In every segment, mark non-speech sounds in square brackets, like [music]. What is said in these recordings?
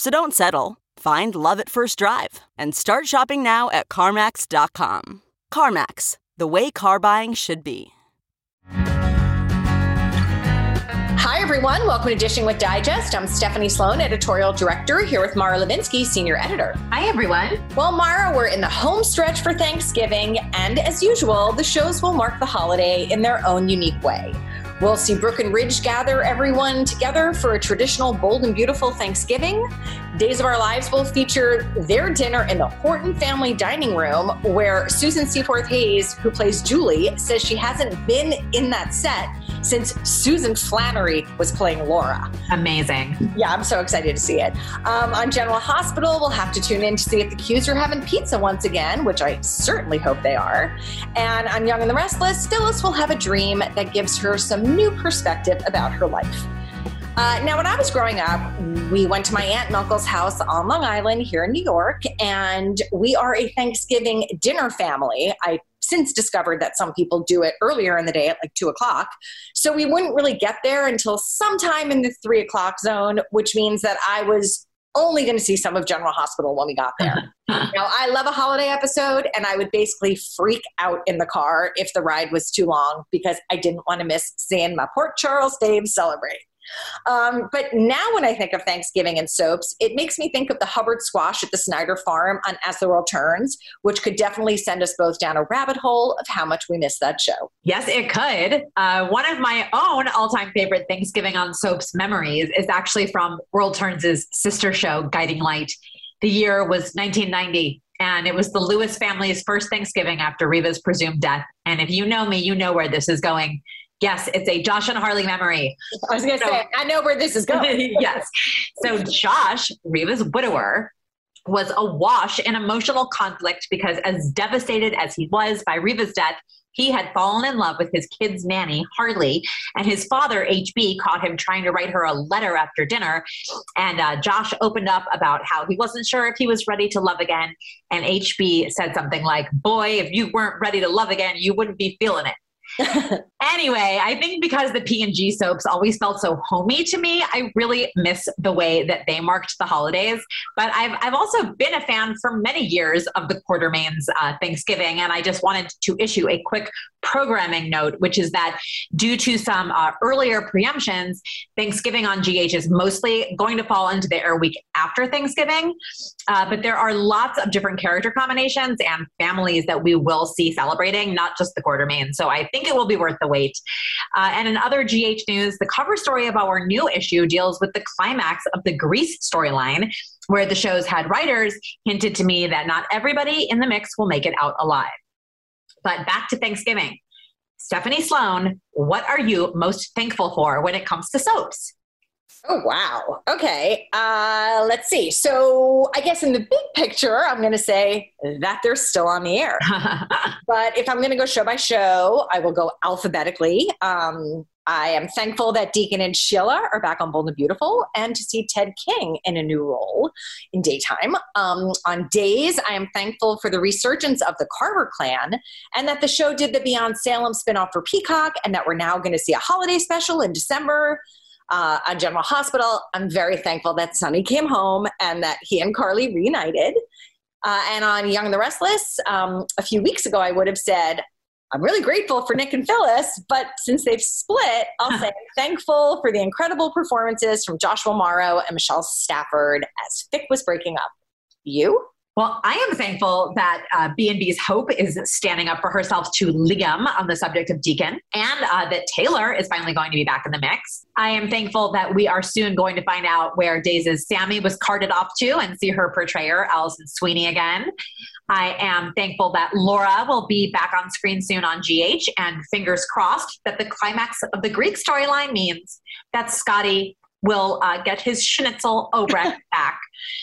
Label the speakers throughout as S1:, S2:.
S1: So don't settle. Find love at first drive and start shopping now at CarMax.com. CarMax, the way car buying should be.
S2: Hi, everyone. Welcome to Dishing with Digest. I'm Stephanie Sloane, editorial director, here with Mara Levinsky, senior editor.
S3: Hi, everyone.
S2: Well, Mara, we're in the home stretch for Thanksgiving, and as usual, the shows will mark the holiday in their own unique way. We'll see Brooke and Ridge gather everyone together for a traditional bold and beautiful Thanksgiving. Days of Our Lives will feature their dinner in the Horton family dining room, where Susan Seaforth Hayes, who plays Julie, says she hasn't been in that set since Susan Flannery was playing Laura.
S3: Amazing.
S2: Yeah, I'm so excited to see it. Um, on General Hospital, we'll have to tune in to see if the Qs are having pizza once again, which I certainly hope they are. And on Young and the Restless, Phyllis will have a dream that gives her some new perspective about her life. Uh, now, when I was growing up, we went to my aunt and uncle's house on Long Island here in New York, and we are a Thanksgiving dinner family. I since discovered that some people do it earlier in the day at like two o'clock. So we wouldn't really get there until sometime in the three o'clock zone, which means that I was only going to see some of General Hospital when we got there. [laughs] now, I love a holiday episode, and I would basically freak out in the car if the ride was too long because I didn't want to miss seeing my Port Charles Dave celebrate. Um, but now, when I think of Thanksgiving and soaps, it makes me think of the Hubbard squash at the Snyder Farm on As the World Turns, which could definitely send us both down a rabbit hole of how much we miss that show.
S3: Yes, it could. Uh, one of my own all time favorite Thanksgiving on soaps memories is actually from World Turns' sister show, Guiding Light. The year was 1990 and it was the Lewis family's first Thanksgiving after Reva's presumed death. And if you know me, you know where this is going. Yes, it's a Josh and Harley memory.
S2: I was going to so, say, I know where this is going. [laughs]
S3: yes. So Josh, Reva's widower, was awash in emotional conflict because, as devastated as he was by Reva's death, he had fallen in love with his kid's nanny, Harley, and his father, HB, caught him trying to write her a letter after dinner. And uh, Josh opened up about how he wasn't sure if he was ready to love again. And HB said something like, Boy, if you weren't ready to love again, you wouldn't be feeling it. [laughs] anyway, I think because the P&G soaps always felt so homey to me, I really miss the way that they marked the holidays. But I've, I've also been a fan for many years of the Quartermaines uh, Thanksgiving, and I just wanted to issue a quick programming note, which is that due to some uh, earlier preemptions, Thanksgiving on GH is mostly going to fall into the air week after Thanksgiving. Uh, but there are lots of different character combinations and families that we will see celebrating, not just the Quartermaines. So I think it will be worth the wait. Uh, and in other GH news, the cover story of our new issue deals with the climax of the Grease storyline, where the show's head writers hinted to me that not everybody in the mix will make it out alive. But back to Thanksgiving. Stephanie Sloane, what are you most thankful for when it comes to soaps?
S2: Oh, wow. Okay. Uh, let's see. So, I guess in the big picture, I'm going to say that they're still on the air. [laughs] but if I'm going to go show by show, I will go alphabetically. Um, I am thankful that Deacon and Sheila are back on Bold and Beautiful and to see Ted King in a new role in daytime. Um, on days, I am thankful for the resurgence of the Carver clan and that the show did the Beyond Salem spinoff for Peacock and that we're now going to see a holiday special in December uh, on General Hospital. I'm very thankful that Sonny came home and that he and Carly reunited. Uh, and on Young and the Restless, um, a few weeks ago, I would have said, I'm really grateful for Nick and Phyllis, but since they've split, I'll [laughs] say thankful for the incredible performances from Joshua Morrow and Michelle Stafford as Phick was breaking up. You?
S3: Well, I am thankful that uh, B&B's Hope is standing up for herself to Liam on the subject of Deacon and uh, that Taylor is finally going to be back in the mix. I am thankful that we are soon going to find out where Days' Sammy was carted off to and see her portrayer, Allison Sweeney, again. I am thankful that Laura will be back on screen soon on GH, and fingers crossed that the climax of the Greek storyline means that Scotty will uh, get his schnitzel Obrecht [laughs] back.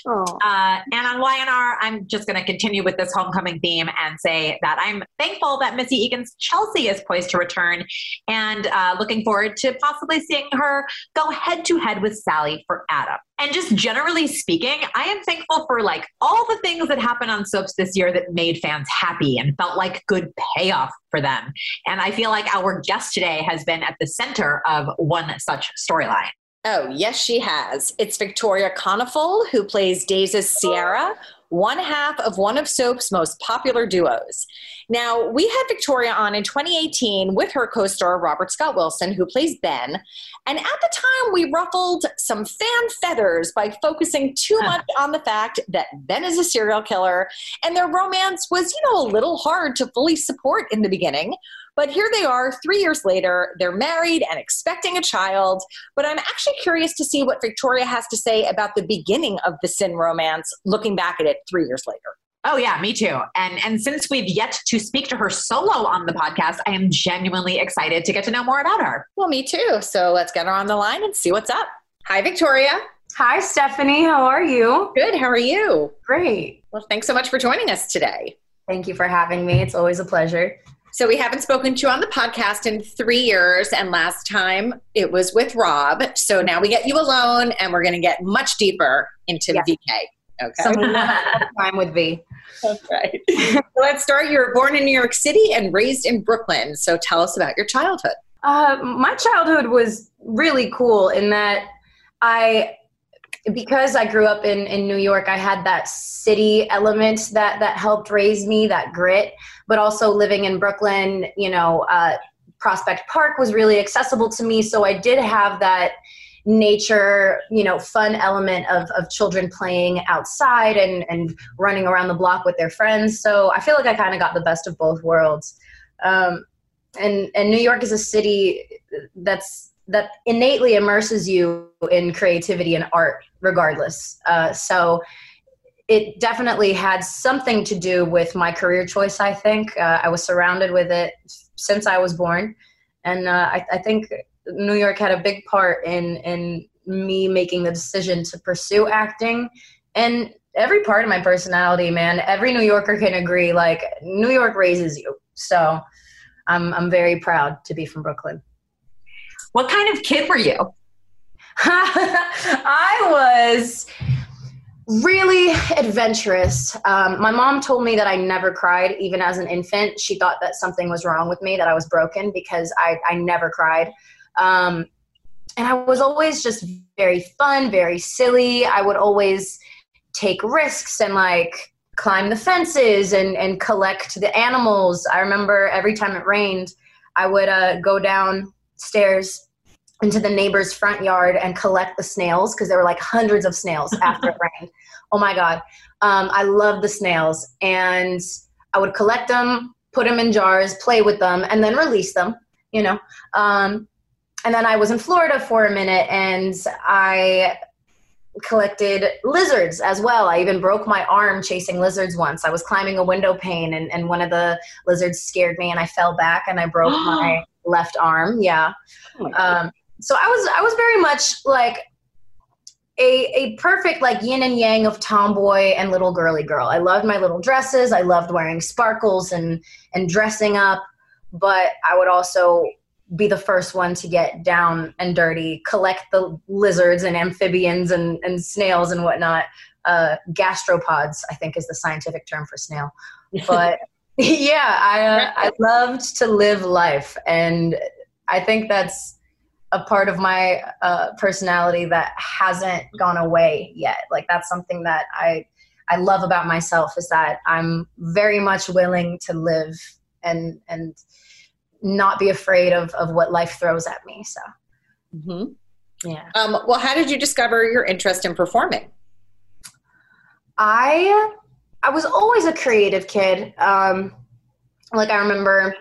S3: Uh, and on Y&R, I'm just going to continue with this homecoming theme and say that I'm thankful that Missy Egan's Chelsea is poised to return and uh, looking forward to possibly seeing her go head to head with Sally for Adam. And just generally speaking, I am thankful for like all the things that happened on soaps this year that made fans happy and felt like good payoff for them. And I feel like our guest today has been at the center of one such storyline.
S2: Oh, yes, she has. It's Victoria Konefal, who plays Days' Ciara, one half of one of Soap's most popular duos. Now, we had Victoria on in 2018 with her co star Robert Scott Wilson, who plays Ben. And at the time, we ruffled some fan feathers by focusing too much on the fact that Ben is a serial killer and their romance was, you know, a little hard to fully support in the beginning. But here they are, three years later. They're married and expecting a child. But I'm actually curious to see what Victoria has to say about the beginning of the Cin romance, looking back at it three years later.
S3: Oh yeah, me too. And and since we've yet to speak to her solo on the podcast, I am genuinely excited to get to know more about her.
S2: Well, me too. So let's get her on the line and see what's up. Hi, Victoria.
S4: Hi, Stephanie. How are you?
S2: Good. How are you?
S4: Great.
S2: Well, thanks so much for joining us today.
S4: Thank you for having me. It's always a pleasure.
S2: So we haven't spoken to you on the podcast in three years, and last time it was with Rob. So now we get you alone, and we're going to get much deeper into yeah. VK.
S4: Okay. So [laughs] time with V.
S2: That's right. so let's start. You were born in New York City and raised in Brooklyn. So tell us about your childhood.
S4: Uh, my childhood was really cool in that I, because I grew up in, in New York, I had that city element that that helped raise me, that grit. But also living in Brooklyn, you know, uh, Prospect Park was really accessible to me, so I did have that nature, you know, fun element of, of children playing outside and, and running around the block with their friends. So I feel like I kind of got the best of both worlds. Um, and, and New York is a city that's, that innately immerses you in creativity and art regardless. Uh, so it definitely had something to do with my career choice, I think. Uh, I was surrounded with it since I was born. And uh, I, I think New York had a big part in in me making the decision to pursue acting and every part of my personality man every new yorker can agree like new york raises you so i'm i'm very proud to be from brooklyn
S3: what kind of kid were you [laughs]
S4: i was really adventurous um, my mom told me that i never cried even as an infant she thought that something was wrong with me that i was broken because i, I never cried um, and I was always just very fun, very silly. I would always take risks and like climb the fences and, and collect the animals. I remember every time it rained, I would uh, go downstairs into the neighbor's front yard and collect the snails because there were like hundreds of snails [laughs] after it rained. Oh my God. Um, I love the snails. And I would collect them, put them in jars, play with them, and then release them, you know. Um, and then I was in Florida for a minute and I collected lizards as well. I even broke my arm chasing lizards once. I was climbing a window pane and, and one of the lizards scared me and I fell back and I broke [gasps] my left arm. Yeah. Oh um, so I was I was very much like a, a perfect like yin and yang of tomboy and little girly girl. I loved my little dresses. I loved wearing sparkles and and dressing up, but I would also be the first one to get down and dirty, collect the lizards and amphibians and, and snails and whatnot. Uh, gastropods, I think, is the scientific term for snail. But [laughs] yeah, I uh, I loved to live life, and I think that's a part of my uh, personality that hasn't gone away yet. Like that's something that I I love about myself is that I'm very much willing to live and and not be afraid of, of what life throws at me. So,
S2: mm-hmm. yeah. Um, well, how did you discover your interest in performing?
S4: I I was always a creative kid. Um, like I remember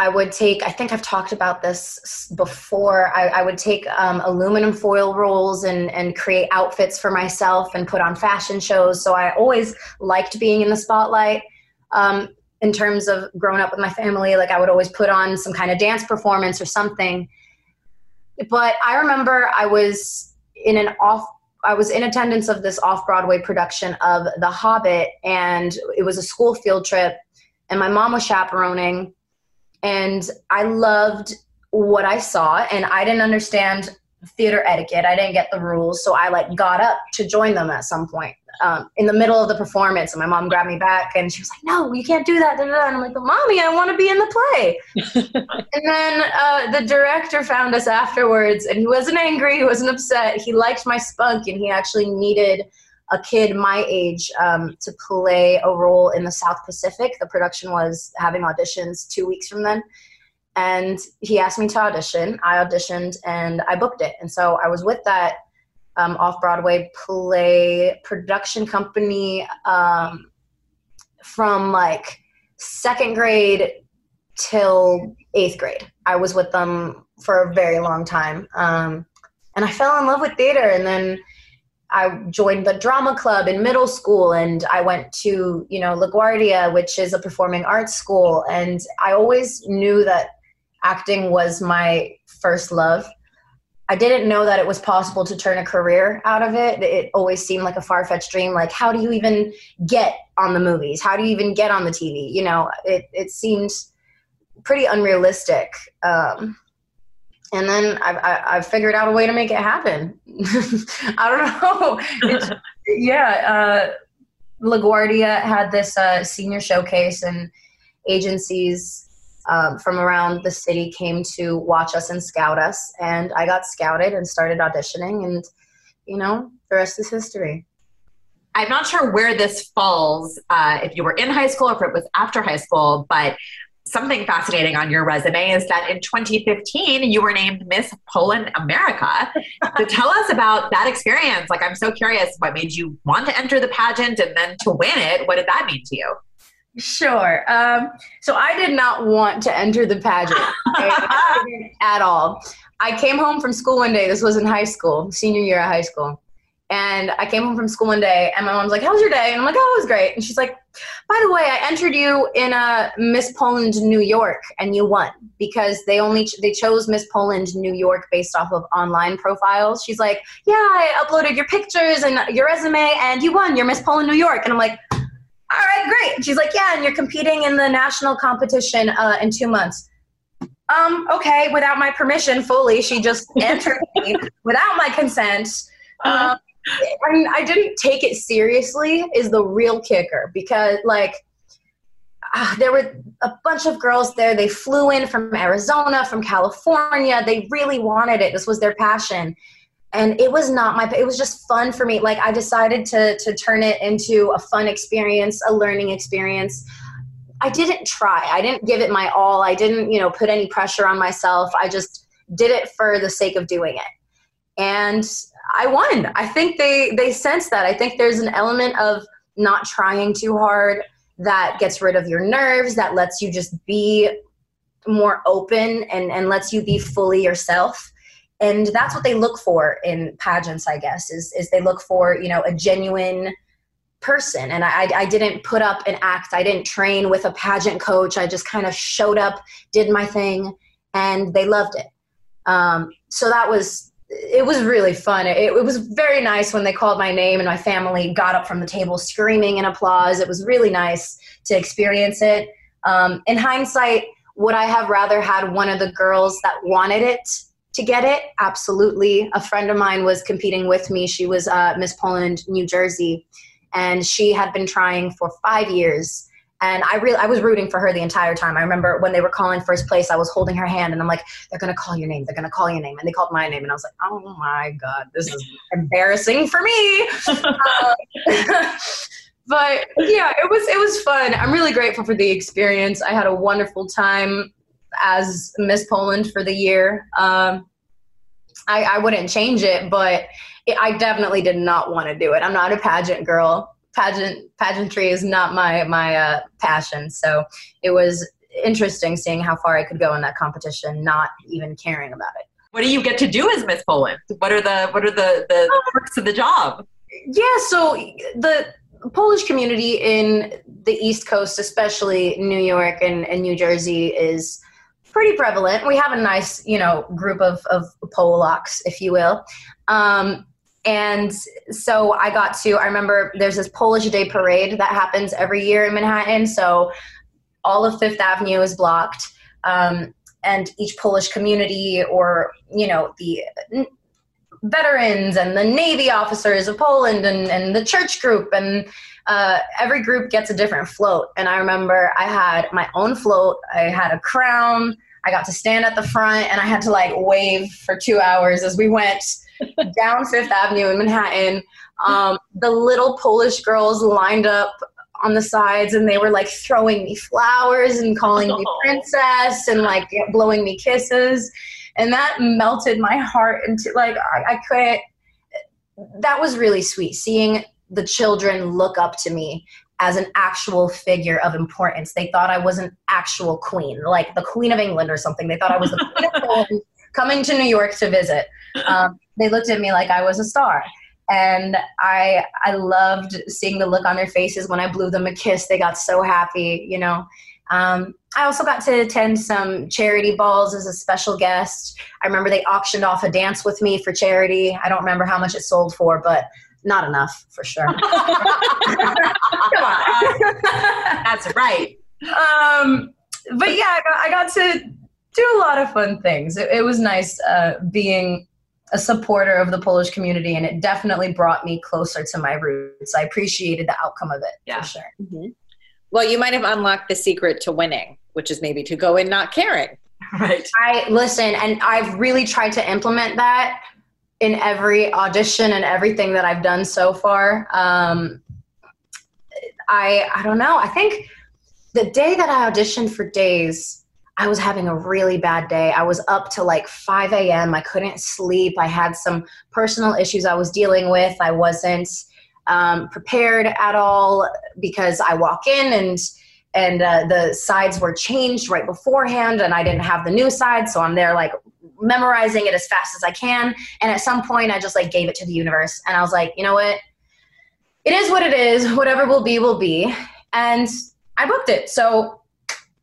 S4: I would take, I think I've talked about this before. I, I would take um, aluminum foil rolls and, and create outfits for myself and put on fashion shows. So I always liked being in the spotlight. Um, in terms of growing up with my family, like I would always put on some kind of dance performance or something. But I remember I was in an off I was in attendance of this off Broadway production of The Hobbit, and it was a school field trip, and my mom was chaperoning, and I loved what I saw, and I didn't understand theater etiquette. I didn't get the rules, so I like got up to join them at some point um, in the middle of the performance. And my mom grabbed me back, and she was like, "No, you can't do that." And I'm like, "Mommy, I want to be in the play." [laughs] and then uh, the director found us afterwards, and he wasn't angry, he wasn't upset. He liked my spunk, and he actually needed a kid my age um, to play a role in the South Pacific. The production was having auditions two weeks from then and he asked me to audition. I auditioned and I booked it. And so I was with that um, off Broadway play production company um, from like second grade till eighth grade. I was with them for a very long time. Um, and I fell in love with theater. And then I joined the drama club in middle school and I went to, you know, LaGuardia, which is a performing arts school. And I always knew that acting was my first love. I didn't know that it was possible to turn a career out of it. It always seemed like a far fetched dream. Like, how do you even get on the movies? How do you even get on the TV? You know, it, it seemed pretty unrealistic. Um, and then I've, I, have figured out a way to make it happen. [laughs] I don't know. [laughs] yeah. Uh, LaGuardia had this uh, senior showcase, and agencies um, from around the city came to watch us and scout us. And I got scouted and started auditioning. And, you know, the rest is history.
S3: I'm not sure where this falls, uh, if you were in high school or if it was after high school, but something fascinating on your resume is that in 2015 you were named Miss Poland America. [laughs] so tell us about that experience. Like, I'm so curious what made you want to enter the pageant and then to win it. What did that mean to you?
S4: Sure. Um, so I did not want to enter the pageant [laughs] at all. I came home from school one day. This was in high school, senior year of high school. And I came home from school one day, and my mom's like, "How was your day?" And I'm like, "Oh, it was great." And she's like, "By the way, I entered you in a Miss Poland New York, and you won because they only ch- they chose Miss Poland New York based off of online profiles." She's like, "Yeah, I uploaded your pictures and your resume, and you won. You're Miss Poland New York." And I'm like, all right, great. She's like, yeah, and you're competing in the national competition uh, in two months. Um, okay, without my permission, fully. She just [laughs] entered me without my consent. Um, I, mean, I didn't take it seriously, is the real kicker because, like, uh, there were a bunch of girls there. They flew in from Arizona, from California. They really wanted it. This was their passion and it was not my it was just fun for me. Like i decided to to turn it into a fun experience a learning experience. I didn't try. I didn't give it my all. I didn't you know put any pressure on myself. I just did it for the sake of doing it. And i won. I think they they sense that. I think there's an element of not trying too hard that gets rid of your nerves that lets you just be more open and and lets you be fully yourself and that's what they look for in pageants i guess is is they look for you know a genuine person. And I, I didn't put up an act. I didn't train with a pageant coach. I just kind of showed up did my thing and they loved it. Um, so that was it was really fun. It, it was very nice when they called my name and my family got up from the table screaming in applause. It was really nice to experience it. Um, in hindsight would i have rather had one of the girls that wanted it to get it? Absolutely. A friend of mine was competing with me. She was uh, miss poland new jersey and she had been trying for five years. And i really i was rooting for her the entire time. I remember when they were calling first place i was holding her hand and i'm like they're going to call your name. They're going to call your name. And they called my name and i was like oh my god this is embarrassing for me. Uh, [laughs] [laughs] but yeah it was it was fun. I'm really grateful for the experience. I had a wonderful time as Miss Poland for the year. Um, I, I, wouldn't change it, but it, I definitely did not want to do it. I'm not a pageant girl. pageant pageantry is not my my uh, passion. So it was interesting seeing how far I could go in that competition, not even caring about it.
S3: What do you get to do as Miss Poland? What are the what are the the perks of the job?
S4: Yeah, so the Polish community in the East Coast, especially New York and, and New Jersey, is pretty prevalent. We have a nice, you know, group of, of Polacks, if you will. Um, and so I got to, I remember there's this Polish Day parade that happens every year in Manhattan. So all of Fifth Avenue is blocked. Um, and each Polish community or, you know, the veterans and the Navy officers of Poland and, and the church group and uh, every group gets a different float. And I remember I had my own float. I had a crown. I got to stand at the front and I had to like wave for two hours as we went [laughs] down Fifth Avenue in Manhattan. Um, the little Polish girls lined up on the sides and they were like throwing me flowers and calling me princess and like blowing me kisses and that melted my heart into like I, I couldn't that was really sweet seeing the children look up to me as an actual figure of importance. They thought I was an actual queen, like the Queen of England or something. They thought I was the Queen of [laughs] England coming to New York to visit. Um, they looked at me like I was a star. And I I loved seeing the look on their faces when I blew them a kiss. They got so happy, you know. Um, I also got to attend some charity balls as a special guest. I remember they auctioned off a dance with me for charity. I don't remember how much it sold for, but not enough for sure. [laughs] Come
S3: on. That's right.
S4: Um, but yeah, I got, I got, to do a lot of fun things. It, it was nice uh, being a supporter of the Polish community, and it definitely brought me closer to my roots. I appreciated the outcome of it yeah. for sure. Mm-hmm.
S2: Well, you might have unlocked the secret to winning, which is maybe to go in not caring. [laughs]
S3: Right.
S4: I listen, and I've really tried to implement that in every audition and everything that I've done so far. Um, I I don't know. I think the day that I auditioned for Days, I was having a really bad day. I was up to like 5 a.m. I couldn't sleep. I had some personal issues I was dealing with. I wasn't um, prepared at all because I walk in and and uh, the sides were changed right beforehand and I didn't have the new side so I'm there like memorizing it as fast as I can and at some point I just like gave it to the universe and I was like you know what it is what it is whatever will be will be and I booked it so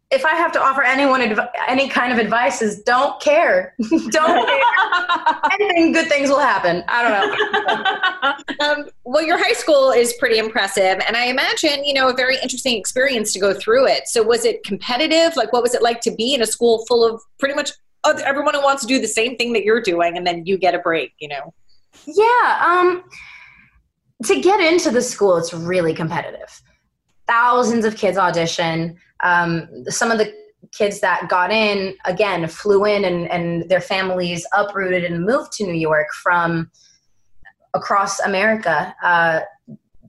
S4: if I have to offer anyone adv- any kind of advice, is don't care. [laughs] don't care. [laughs] Anything good things will happen. I
S2: don't know. [laughs] um, well, your high school is pretty impressive, and I imagine you know a very interesting experience to go through it. So, was it competitive? Like, what was it like to be in a school full of pretty much everyone who wants to do the same thing that you're doing, and then you get a break? You know.
S4: Yeah. Um. To get into the school, it's really competitive. Thousands of kids audition um, some of the kids that got in again flew in and, and their families uprooted and moved to New York from across America. Uh,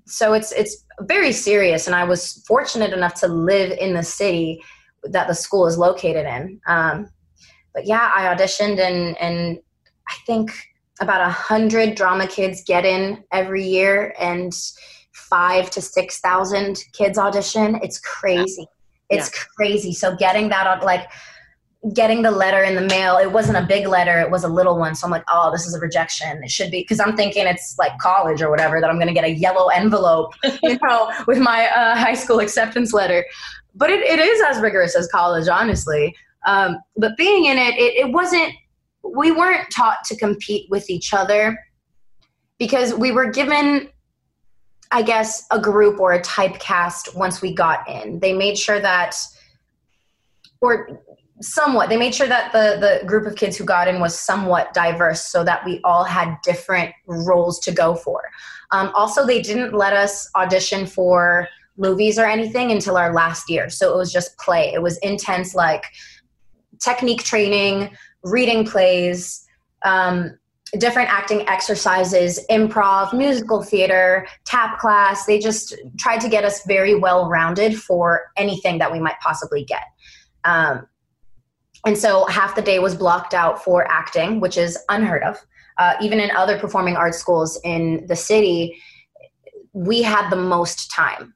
S4: so it's it's very serious, and I was fortunate enough to live in the city that the school is located in. Um, but yeah, I auditioned, and and I think about a hundred drama kids get in every year, and five to six thousand kids audition. It's crazy. It's yeah. crazy. So getting that like getting the letter in the mail, it wasn't a big letter, it was a little one. So I'm like, oh, this is a rejection. It should be because I'm thinking it's like college or whatever that I'm going to get a yellow envelope, you [laughs] know, with my uh, high school acceptance letter. But it, it is as rigorous as college, honestly. Um, but being in it, it, it wasn't. We weren't taught to compete with each other because we were given I guess, a group or a typecast once we got in. They made sure that, or somewhat, they made sure that the, the group of kids who got in was somewhat diverse so that we all had different roles to go for. Um, also, they didn't let us audition for movies or anything until our last year. So it was just play. It was intense, like technique training, reading plays. Um, different acting exercises, improv, musical theater, tap class. They just tried to get us very well rounded for anything that we might possibly get. Um, and so half the day was blocked out for acting, which is unheard of. Uh, even in other performing arts schools in the city, we had the most time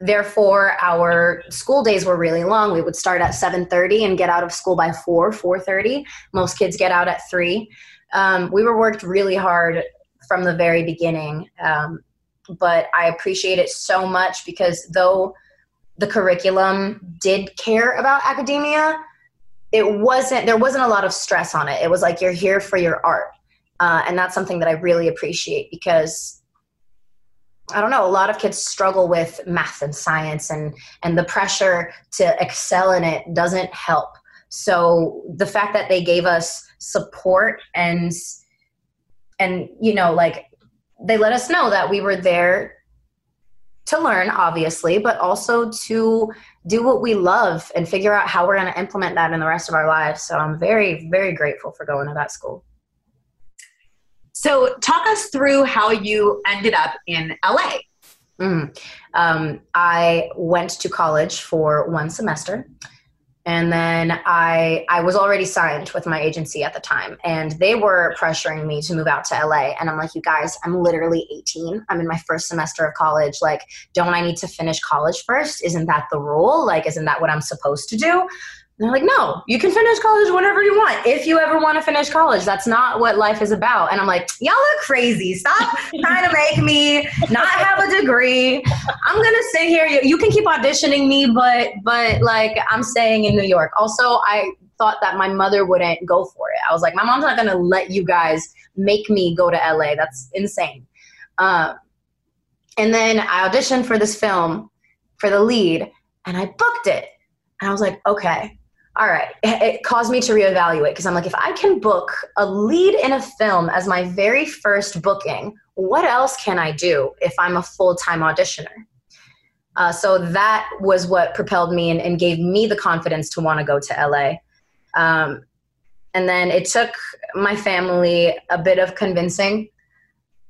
S4: therefore our school days were really long. We would start at 7.30 and get out of school by 4 4.30 most kids get out at 3 um, we were worked really hard from the very beginning um, but i appreciate it so much because though the curriculum did care about academia it wasn't there wasn't a lot of stress on it. It was like you're here for your art uh, and that's something that i really appreciate because I don't know, a lot of kids struggle with math and science and and the pressure to excel in it doesn't help. So the fact that they gave us support and and you know like they let us know that we were there to learn obviously but also to do what we love and figure out how we're going to implement that in the rest of our lives so i'm very very grateful for going to that school
S3: so, talk us through how you ended up in LA.
S4: Mm. Um, I went to college for one semester, and then I I was already signed with my agency at the time, and they were pressuring me to move out to LA. And I'm like, you guys, I'm literally 18. I'm in my first semester of college. Like, don't I need to finish college first? Isn't that the rule? Like, isn't that what I'm supposed to do? They're like, no, you can finish college whenever you want. If you ever want to finish college, that's not what life is about. And I'm like, y'all are crazy. Stop [laughs] trying to make me not have a degree. I'm gonna sit here. You, you can keep auditioning me, but but like I'm staying in New York. Also, I thought that my mother wouldn't go for it. I was like, my mom's not gonna let you guys make me go to LA. That's insane. Um, and then I auditioned for this film for the lead, and I booked it. And I was like, okay, all right, it caused me to reevaluate because I'm like, if I can book a lead in a film as my very first booking, what else can I do if I'm a full time auditioner? Uh, so that was what propelled me and, and, gave me the confidence to want to go to LA. Um, and then it took my family a bit of convincing,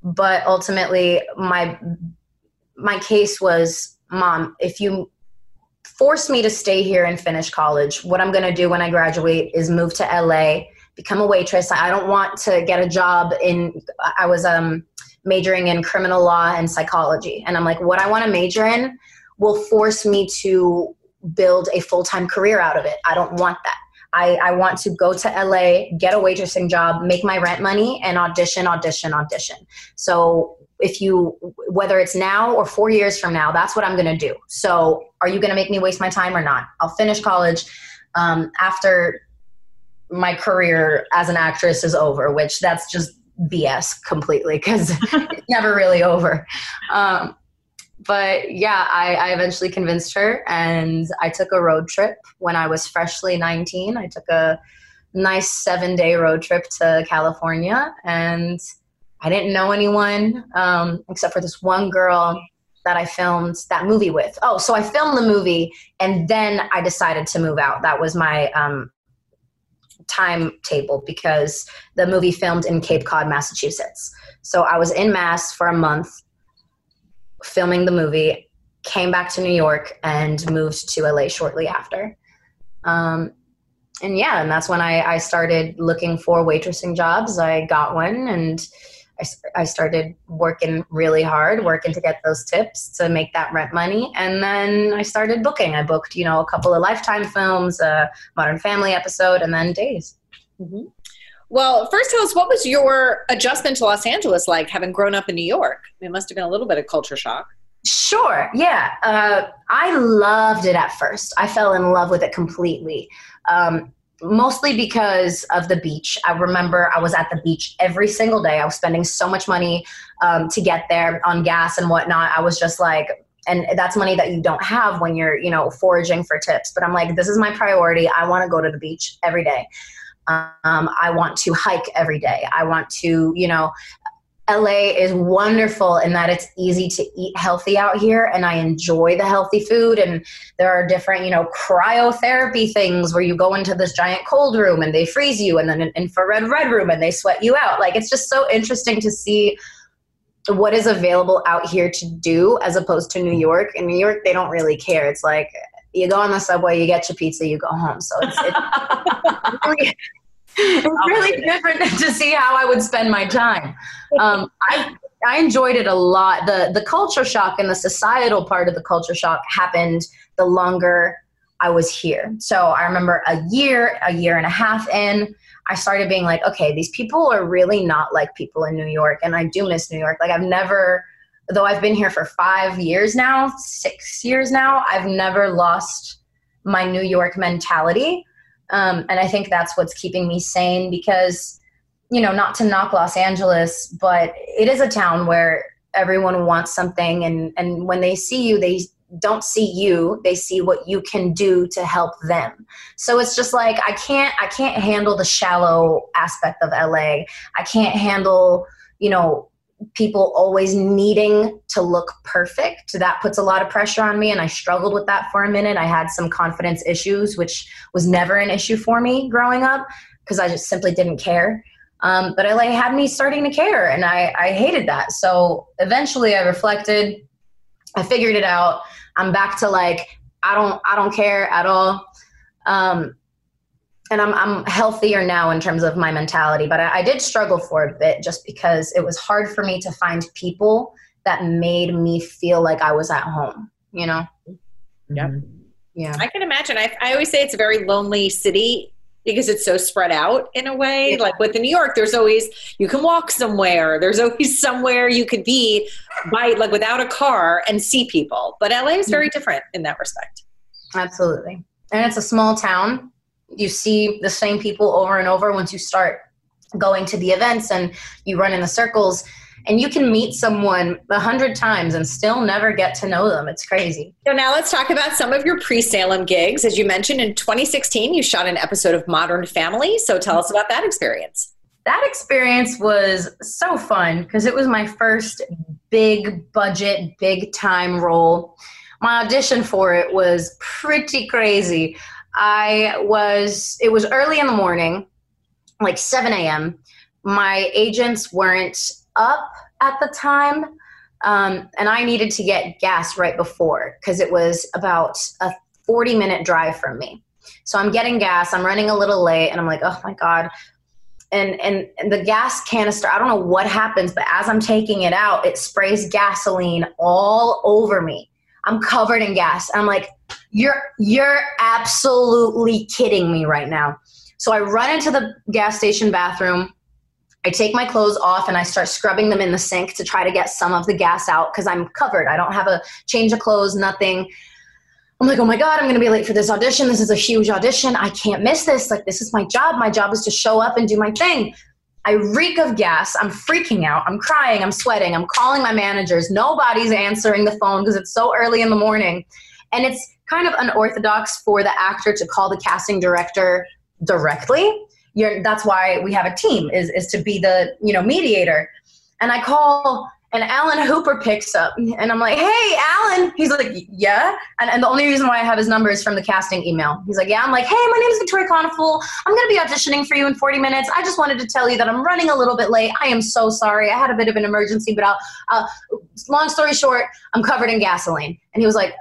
S4: but ultimately my my case was, mom, if you forced me to stay here and finish college. What I'm going to do when I graduate is move to LA, become a waitress. I don't want to get a job in, I was um, majoring in criminal law and psychology. And I'm like, what I want to major in will force me to build a full time career out of it. I don't want that. I, I want to go to LA, get a waitressing job, make my rent money, and audition, audition, audition. So if you whether it's now or four years from now that's what i'm going to do. So are you going to make me waste my time or not? I'll finish college um, after my career as an actress is over which that's just bs completely because [laughs] it's never really over. Um, but yeah I, I eventually convinced her and i took a road trip when i was freshly 19 i took a nice seven day road trip to california and I didn't know anyone um, except for this one girl that I filmed that movie with. Oh, so I filmed the movie and then I decided to move out. That was my um, timetable because the movie filmed in Cape Cod, Massachusetts. So I was in Mass for a month filming the movie, came back to New York, and moved to LA shortly after. Um, and yeah, and that's when I, I started looking for waitressing jobs. I got one and I, I started working really hard, working to get those tips to make that rent money. And then I started booking. I booked, you know, a couple of Lifetime films, a Modern Family episode, and then Days.
S2: Mm-hmm. Well, first tell us what was your adjustment to Los Angeles like, having grown up in New York? It must have been a little bit of culture shock.
S4: Sure, yeah. Uh, I loved it at first. I fell in love with it completely. Um, mostly because of the beach. I remember I was at the beach every single day. I was spending so much money um, to get there on gas and whatnot. I was just like, and that's money that you don't have when you're, you know, foraging for tips. But I'm like, this is my priority. I want to go to the beach every day. Um, I want to hike every day. I want to, you know, LA is wonderful in that it's easy to eat healthy out here and I enjoy the healthy food and there are different, you know, cryotherapy things where you go into this giant cold room and they freeze you and then an infrared red room and they sweat you out. Like it's just so interesting to see what is available out here to do as opposed to New York. In New York they don't really care. It's like you go on the subway, you get your pizza, you go home. So it's, it's [laughs] really, it's really different [laughs] to see how I would spend my time. Um, I I enjoyed it a lot. The the culture shock and the societal part of the culture shock happened the longer I was here. So I remember a year, a year and a half in, I started being like, okay, these people are really not like people in New York. And I do miss New York. Like I've never, though I've been here for five years now, six years now, I've never lost my New York mentality. Um, and I think that's what's keeping me sane because, you know, not to knock Los Angeles, but it is a town where everyone wants something. And, and when they see you, they don't see you. They see what you can do to help them. So it's just like i can't i can't handle the shallow aspect of la i can't handle you know people always needing to look perfect. That puts a lot of pressure on me and i struggled with that for a minute. I had some confidence issues which was never an issue for me growing up because i just simply didn't care. Um, but like had me starting to care and I, I hated that. So eventually i reflected. I figured it out. I'm back to like I don't I don't care at all. Um, and I'm I'm healthier now in terms of my mentality, but I, I did struggle for a bit just because it was hard for me to find people that made me feel like I was at home. You know.
S2: Yep. Yeah. I can imagine. I, I always say it's a very lonely city because it's so spread out in a way. Yeah. Like with New York, there's always you can walk somewhere. There's always [laughs] somewhere you could be by like without a car and see people. But LA is very mm-hmm. different in that respect.
S4: Absolutely. And it's a small town. You see the same people over and over once you start going to the events and you run in the circles and you can meet someone a hundred times and still never get to know them. It's crazy.
S2: So now let's talk about some of your pre-Salem gigs. As you mentioned, in 2016, you shot an episode of Modern Family. So tell us about that experience.
S4: That experience was so fun because it was my first big budget, big time role. My audition for it was pretty crazy. I was, it was early in the morning, like 7 a.m. My agents weren't up at the time. Um, and I needed to get gas right before because it was about a 40 minute drive from me. So I'm getting gas, I'm running a little late, and I'm like, oh my God. And, and, and the gas canister, I don't know what happens, but as I'm taking it out, it sprays gasoline all over me. I'm covered in gas. I'm like, you're you're absolutely kidding me right now. So I run into the gas station bathroom. I take my clothes off and I start scrubbing them in the sink to try to get some of the gas out because I'm covered. I don't have a change of clothes, nothing. I'm like, oh my God, I'm going to be late for this audition. This is a huge audition. I can't miss this. Like, this is my job. My job is to show up and do my thing. I reek of gas. I'm freaking out. I'm crying. I'm sweating. I'm calling my managers. Nobody's answering the phone because it's so early in the morning. And it's kind of unorthodox for the actor to call the casting director directly. You're, that's why we have a team is, is to be the you know mediator. And i call and alan hooper picks up and i'm like hey alan. He's like yeah. And, and the only reason why i have his number is from the casting email. He's like yeah. I'm like hey my name is victoria Konefal. i'm to be auditioning for you in 40 minutes. I just wanted to tell you that i'm running a little bit late. I am so sorry. I had a bit of an emergency but I'll, uh, long story short i'm covered in gasoline. And he was like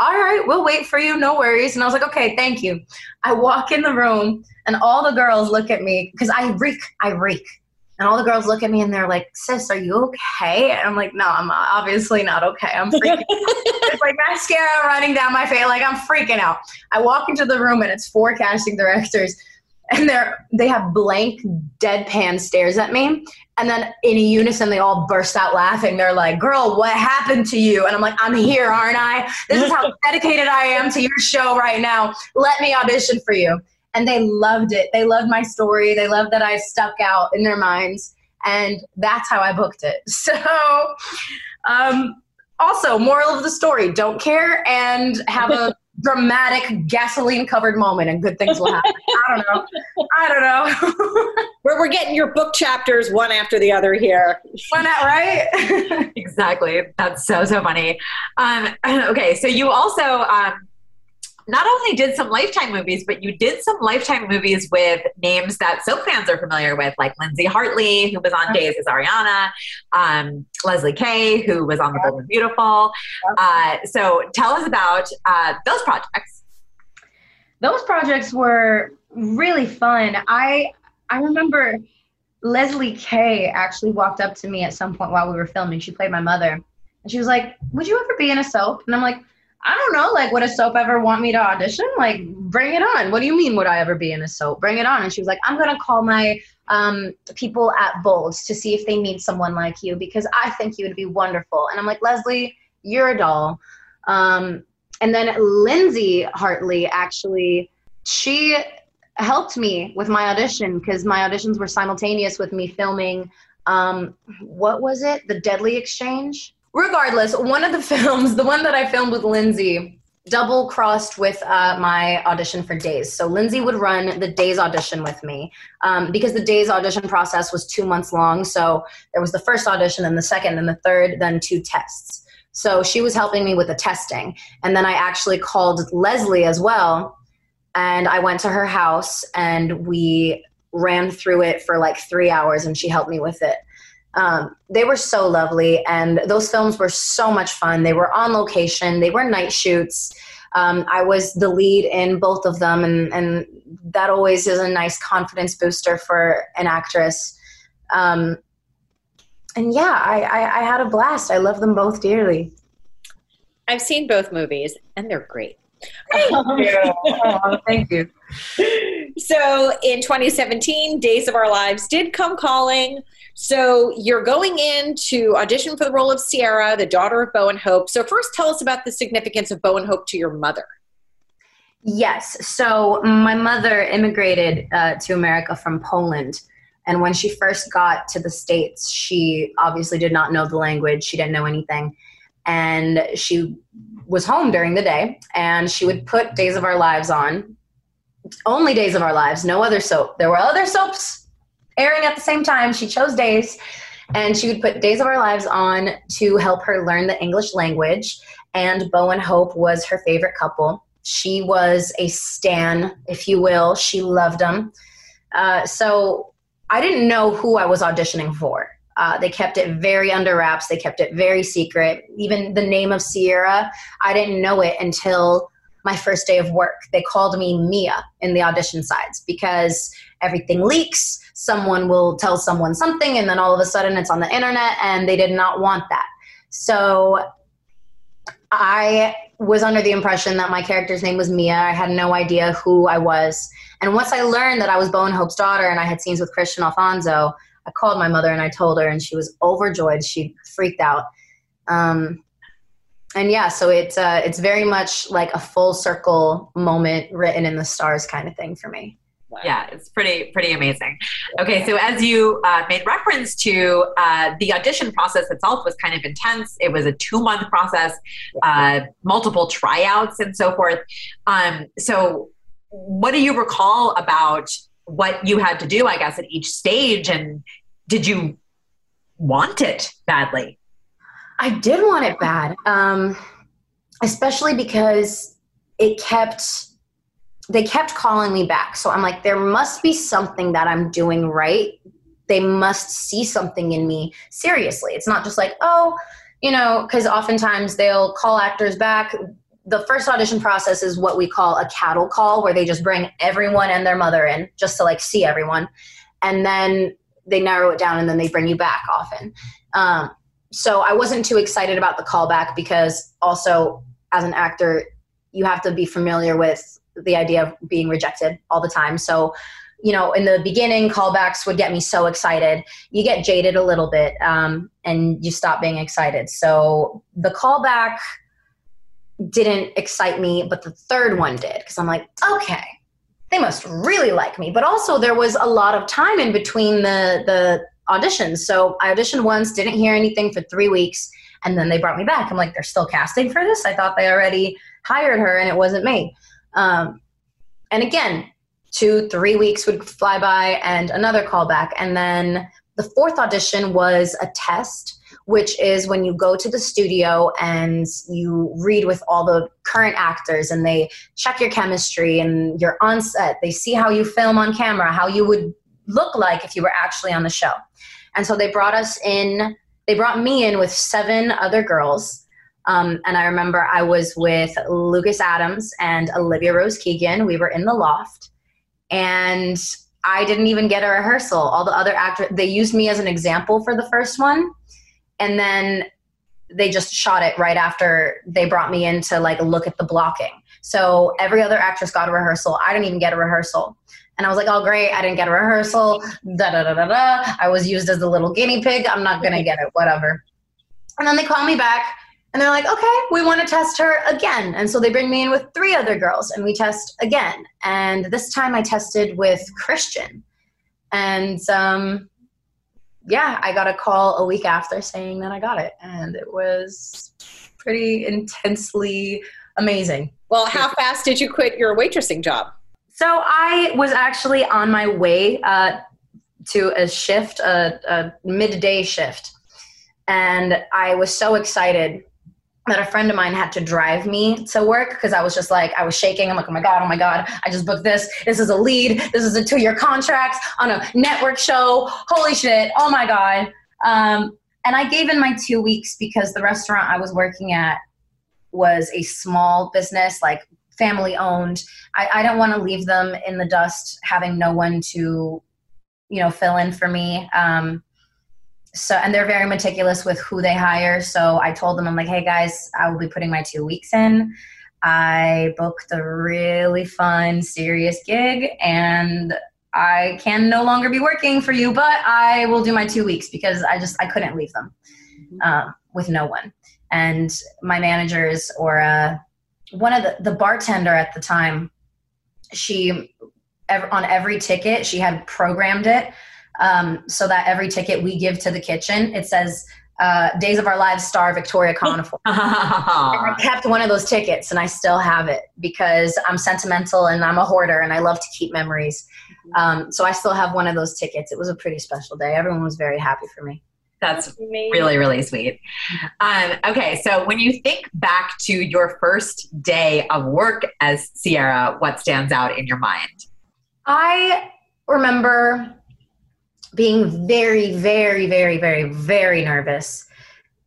S4: all right, we'll wait for you, no worries. And I was like, okay, thank you. I walk in the room and all the girls look at me because I reek, I reek. And all the girls look at me and they're like, sis, are you okay? And I'm like, no, I'm obviously not okay. I'm freaking [laughs] It's like mascara running down my face. Like I'm freaking out. I walk into the room and it's four casting directors and they're they have blank deadpan stares at me and then in a unison they all burst out laughing. They're like girl what happened to you? And i'm like i'm here aren't i? This is how [laughs] dedicated i am to your show right now. Let me audition for you. And they loved it. They loved my story. They loved that i stuck out in their minds. And that's how i booked it. [laughs] So um, also moral of the story don't care and have a dramatic gasoline covered moment and good things will happen. I don't know. I don't know. [laughs]
S2: we're, we're getting your book chapters one after the other here.
S4: Why not, right? [laughs]
S3: exactly. That's so, so funny. Um, [clears throat] okay. So you also, um, not only did some Lifetime movies, but you did some Lifetime movies with names that soap fans are familiar with, like Lindsay Hartley, who was on Days as Arianna, um, Leslie Kay, who was on The Bold and Beautiful. Uh, so tell us about uh, those projects.
S4: Those projects were really fun. I I remember Leslie Kay actually walked up to me at some point while we were filming. She played my mother. And she was like, Would you ever be in a soap? And I'm like, I don't know. Like, would a soap ever want me to audition? Like, bring it on. What do you mean, would I ever be in a soap? Bring it on. And she was like, I'm going to call my um, people at Bold to see if they need someone like you because I think you would be wonderful. And I'm like, Leslie, you're a doll. Um, and then Lindsay Hartley actually, she helped me with my audition because my auditions were simultaneous with me filming. Um, what was it? The Deadly Exchange. Regardless, one of the [laughs] films, the one that I filmed with Lindsay, double crossed with uh, my audition for Days. So Lindsay would run the Days audition with me um, because the Days audition process was two months long. So there was the first audition, then the second, then the third, then two tests. So she was helping me with the testing. And then I actually called Leslie as well. And I went to her house and we ran through it for like three hours and she helped me with it. Um, they were so lovely and those films were so much fun. They were on location, they were night shoots. Um, I was the lead in both of them, and, and that always is a nice confidence booster for an actress. Um, and yeah, I, I, I had a blast. I love them both dearly.
S2: I've seen both movies, and they're great.
S4: Thank you. [laughs] oh, thank you.
S2: So in 2017, Days of Our Lives did come calling. So you're going in to audition for the role of Ciara, the daughter of Bo and Hope. So first, tell us about the significance of Bo and Hope to your mother.
S4: Yes. So my mother immigrated uh, to America from Poland. And when she first got to the States, she obviously did not know the language. She didn't know anything. And she was home during the day and she would put Days of Our Lives on. Only Days of Our Lives, no other soap. There were other soaps airing at the same time. She chose Days and she would put Days of Our Lives on to help her learn the English language. And Bo and Hope was her favorite couple. She was a stan, if you will. She loved them. Uh, so I didn't know who I was auditioning for. Uh, they kept it very under wraps. They kept it very secret. Even the name of Ciara, I didn't know it until my first day of work. They called me Mia in the audition sides because everything leaks. Someone will tell someone something, and then all of a sudden it's on the internet, and they did not want that. So I was under the impression that my character's name was Mia. I had no idea who I was. And once I learned that I was Bo and Hope's daughter and I had scenes with Kristian Alfonso, I called my mother and I told her, and she was overjoyed. She freaked out. Um, and yeah, so it's uh, it's very much like a full circle moment written in the stars kind of thing for me.
S3: Wow. Yeah, it's pretty pretty amazing. Okay, so as you uh, made reference to, uh, the audition process itself was kind of intense. It was a two month process, uh, multiple tryouts, and so forth. Um, so, what do you recall about what you had to do? I guess at each stage, and did you want it badly?
S4: I did want it bad, um, especially because it kept they kept calling me back. So I'm like, there must be something that I'm doing right. They must see something in me seriously. It's not just like, oh, you know, because oftentimes they'll call actors back. The first audition process is what we call a cattle call, where they just bring everyone and their mother in just to like see everyone. And then they narrow it down and then they bring you back often. Um, so I wasn't too excited about the callback because also as an actor, you have to be familiar with the idea of being rejected all the time. So, you know, in the beginning, callbacks would get me so excited. You get jaded a little bit um, and you stop being excited. So the callback didn't excite me, but the third one did because I'm like, okay, they must really like me. But also, there was a lot of time in between the the auditions. So I auditioned once, didn't hear anything for three weeks, and then they brought me back. I'm like, they're still casting for this. I thought they already hired her, and it wasn't me. Um, and again, two, three weeks would fly by and another callback. And then the fourth audition was a test, which is when you go to the studio and you read with all the current actors and they check your chemistry and you're on set. They see how you film on camera, how you would look like if you were actually on the show. And so they brought us in, they brought me in with seven other girls um, and I remember I was with Lucas Adams and Olivia Rose Keegan. We were in the loft. And I didn't even get a rehearsal. All the other actors, they used me as an example for the first one. And then they just shot it right after they brought me in to like look at the blocking. So every other actress got a rehearsal. I didn't even get a rehearsal. And I was like, oh, great. I didn't get a rehearsal. Da da da da da. I was used as the little guinea pig. I'm not going to get it. Whatever. And then they call me back and they're like, okay, we want to test her again. And so they bring me in with three other girls and we test again. And this time I tested with Kristian. And um, yeah, I got a call a week after saying that I got it. And it was pretty intensely amazing.
S2: Well, how fast did you quit your waitressing job?
S4: So I was actually on my way uh, to a shift, a, a midday shift. And I was so excited that a friend of mine had to drive me to work because I was just like, I was shaking. I'm like, oh my God, oh my God, I just booked this. This is a lead. This is a two year contract on a network show. Holy shit. Oh my God. Um, and I gave in my two weeks because the restaurant I was working at was a small business, like family owned. I, I don't want to leave them in the dust having no one to, you know, fill in for me. Um, so and they're very meticulous with who they hire. So i told them i'm like hey guys i will be putting my two weeks in. I booked a really fun serious gig and i can no longer be working for you but i will do my two weeks because i just i couldn't leave them mm-hmm. um, with no one. And my managers or uh, one of the the bartender at the time she on every ticket she had programmed it um, so that every ticket we give to the kitchen, it says uh, Days of Our Lives star Victoria Konefal. [laughs] I kept one of those tickets and I still have it because I'm sentimental and I'm a hoarder and I love to keep memories. Um, so I still have one of those tickets. It was a pretty special day. Everyone was very happy for me.
S3: That's really, really sweet. Um, okay, so when you think back to your first day of work as Ciara, what stands out in your mind?
S4: I remember being very, very, very, very, very nervous.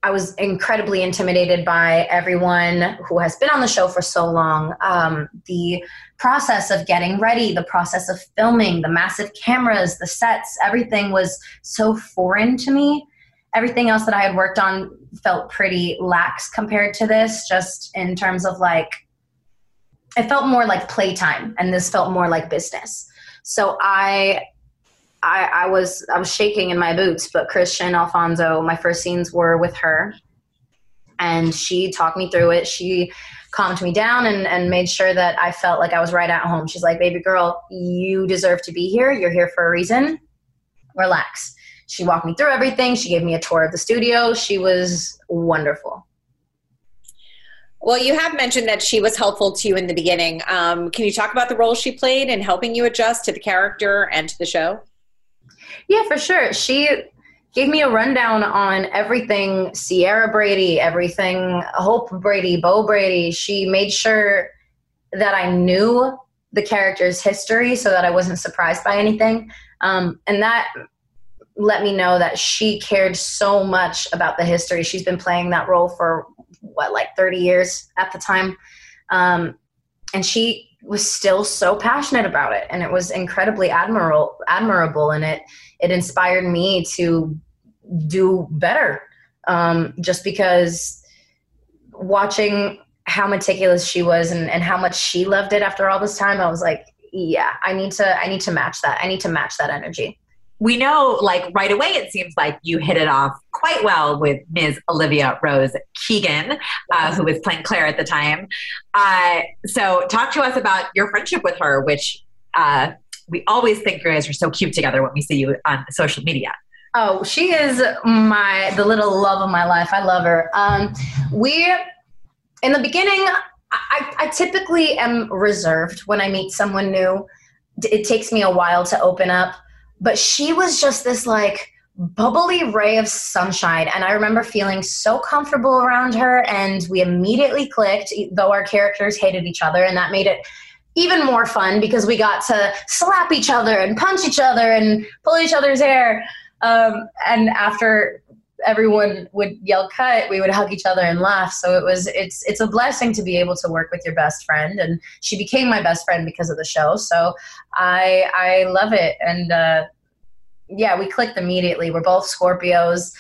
S4: I was incredibly intimidated by everyone who has been on the show for so long. Um, the process of getting ready, the process of filming, the massive cameras, the sets, everything was so foreign to me. Everything else that I had worked on felt pretty lax compared to this, just in terms of like, it felt more like playtime, and this felt more like business. So I I, I was I was shaking in my boots, but Kristian Alfonso, my first scenes were with her, and she talked me through it. She calmed me down and, and made sure that I felt like I was right at home. She's like, "Baby girl, you deserve to be here. You're here for a reason. Relax." She walked me through everything. She gave me a tour of the studio. She was wonderful.
S2: Well, you have mentioned that she was helpful to you in the beginning. Um, can you talk about the role she played in helping you adjust to the character and to the show?
S4: Yeah, for sure. She gave me a rundown on everything Ciara Brady, everything Hope Brady, Bo Brady. She made sure that I knew the character's history so that I wasn't surprised by anything. Um, and that let me know that she cared so much about the history. She's been playing that role for what, like 30 years at the time. Um, and she was still so passionate about it. And it was incredibly admirable, admirable. And it, it inspired me to do better um, just because watching how meticulous she was and, and how much she loved it after all this time i was like yeah i need to i need to match that i need to match that energy
S3: we know like right away it seems like you hit it off quite well with ms olivia rose keegan uh, who was playing claire at the time uh, so talk to us about your friendship with her which uh, we always think you guys are so cute together when we see you on social media.
S4: Oh, she is my the little love of my life. I love her. Um, we in the beginning, I, I typically am reserved when I meet someone new. It takes me a while to open up, but she was just this like bubbly ray of sunshine and i remember feeling so comfortable around her and we immediately clicked though our characters hated each other and that made it even more fun because we got to slap each other and punch each other and pull each other's hair. Um, and after everyone would yell cut, we would hug each other and laugh. So it was it's it's a blessing to be able to work with your best friend, and she became my best friend because of the show. So I I love it, and uh, yeah, we clicked immediately. We're both Scorpios.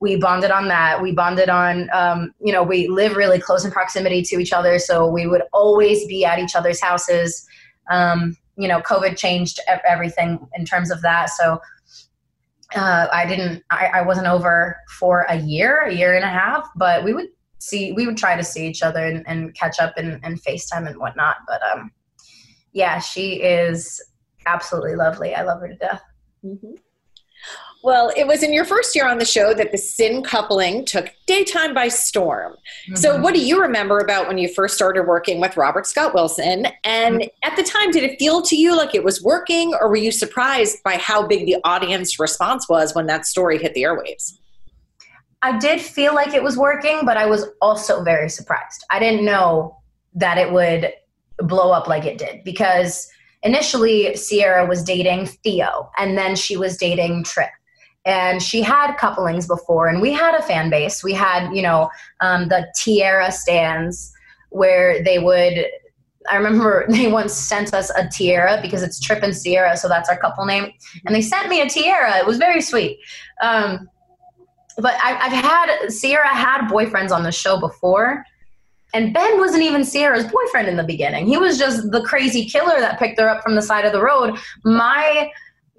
S4: We bonded on that. We bonded on, um, you know, we live really close in proximity to each other, so we would always be at each other's houses. Um, you know, COVID changed everything in terms of that. So uh, I didn't, I, I wasn't over for a year, a year and a half, but we would see, we would try to see each other and, and catch up and, and FaceTime and whatnot. But um, yeah, she is absolutely lovely. I love her to death.
S2: Mm-hmm. Well, it was in your first year on the show that the Cin coupling took daytime by storm. Mm-hmm. So, what do you remember about when you first started working with Robert Scott Wilson? And mm-hmm. at the time, did it feel to you like it was working, or were you surprised by how big the audience response was when that story hit the airwaves?
S4: I did feel like it was working, but I was also very surprised. I didn't know that it would blow up like it did because initially Ciara was dating Theo and then she was dating Trip and she had couplings before and we had a fan base. We had you know um, the tiara stands where they would i remember [laughs] they once sent us a tiara because it's trip and ciara so that's our couple name. And they sent me a tiara. It was very sweet. Um, but I, have had ciara had boyfriends on the show before and ben wasn't even Ciara's boyfriend in the beginning. He was just the crazy killer that picked her up from the side of the road. My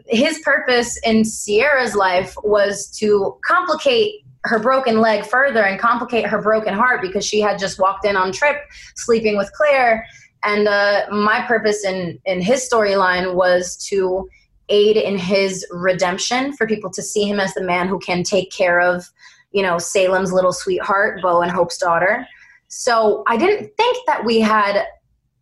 S4: his purpose in Ciara's life was to complicate her broken leg further and complicate her broken heart because she had just walked in on trip sleeping with Claire. And uh, my purpose in, in his storyline was to aid in his redemption for people to see him as the man who can take care of, you know, Salem's little sweetheart, Bo and Hope's daughter. So I didn't think that we had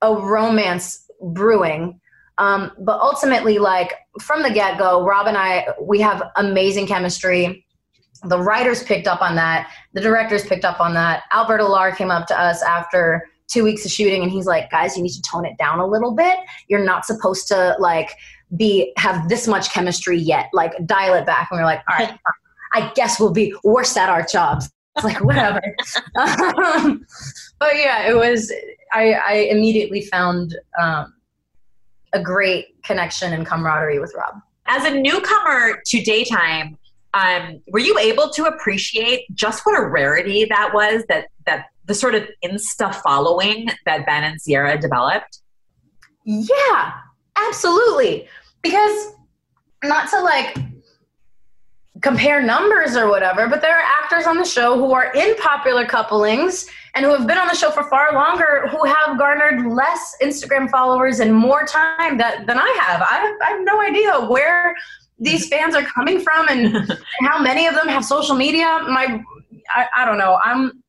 S4: a romance brewing um, but ultimately, like from the get go, Rob and I, we have amazing chemistry. The writers picked up on that. The directors picked up on that. Albert Alarr came up to us after two weeks of shooting and he's like, guys, you need to tone it down a little bit. You're not supposed to like be have this much chemistry yet. Like dial it back. And we are like, all right, [laughs] I guess we'll be worse at our jobs. It's like whatever. [laughs] [laughs] um, but yeah, it was. I, I immediately found um, a great connection and camaraderie with Rob.
S3: As a newcomer to daytime, um, were you able to appreciate just what a rarity that was that that the sort of insta following that Ben and Ciara developed?
S4: Yeah, absolutely. Because not to like compare numbers or whatever, but there are actors on the show who are in popular couplings and who have been on the show for far longer who have garnered less Instagram followers and more time that, than I have. I have, I have no idea where these fans are coming from and, and [laughs] how many of them have social media. My, I, I don't know. I'm,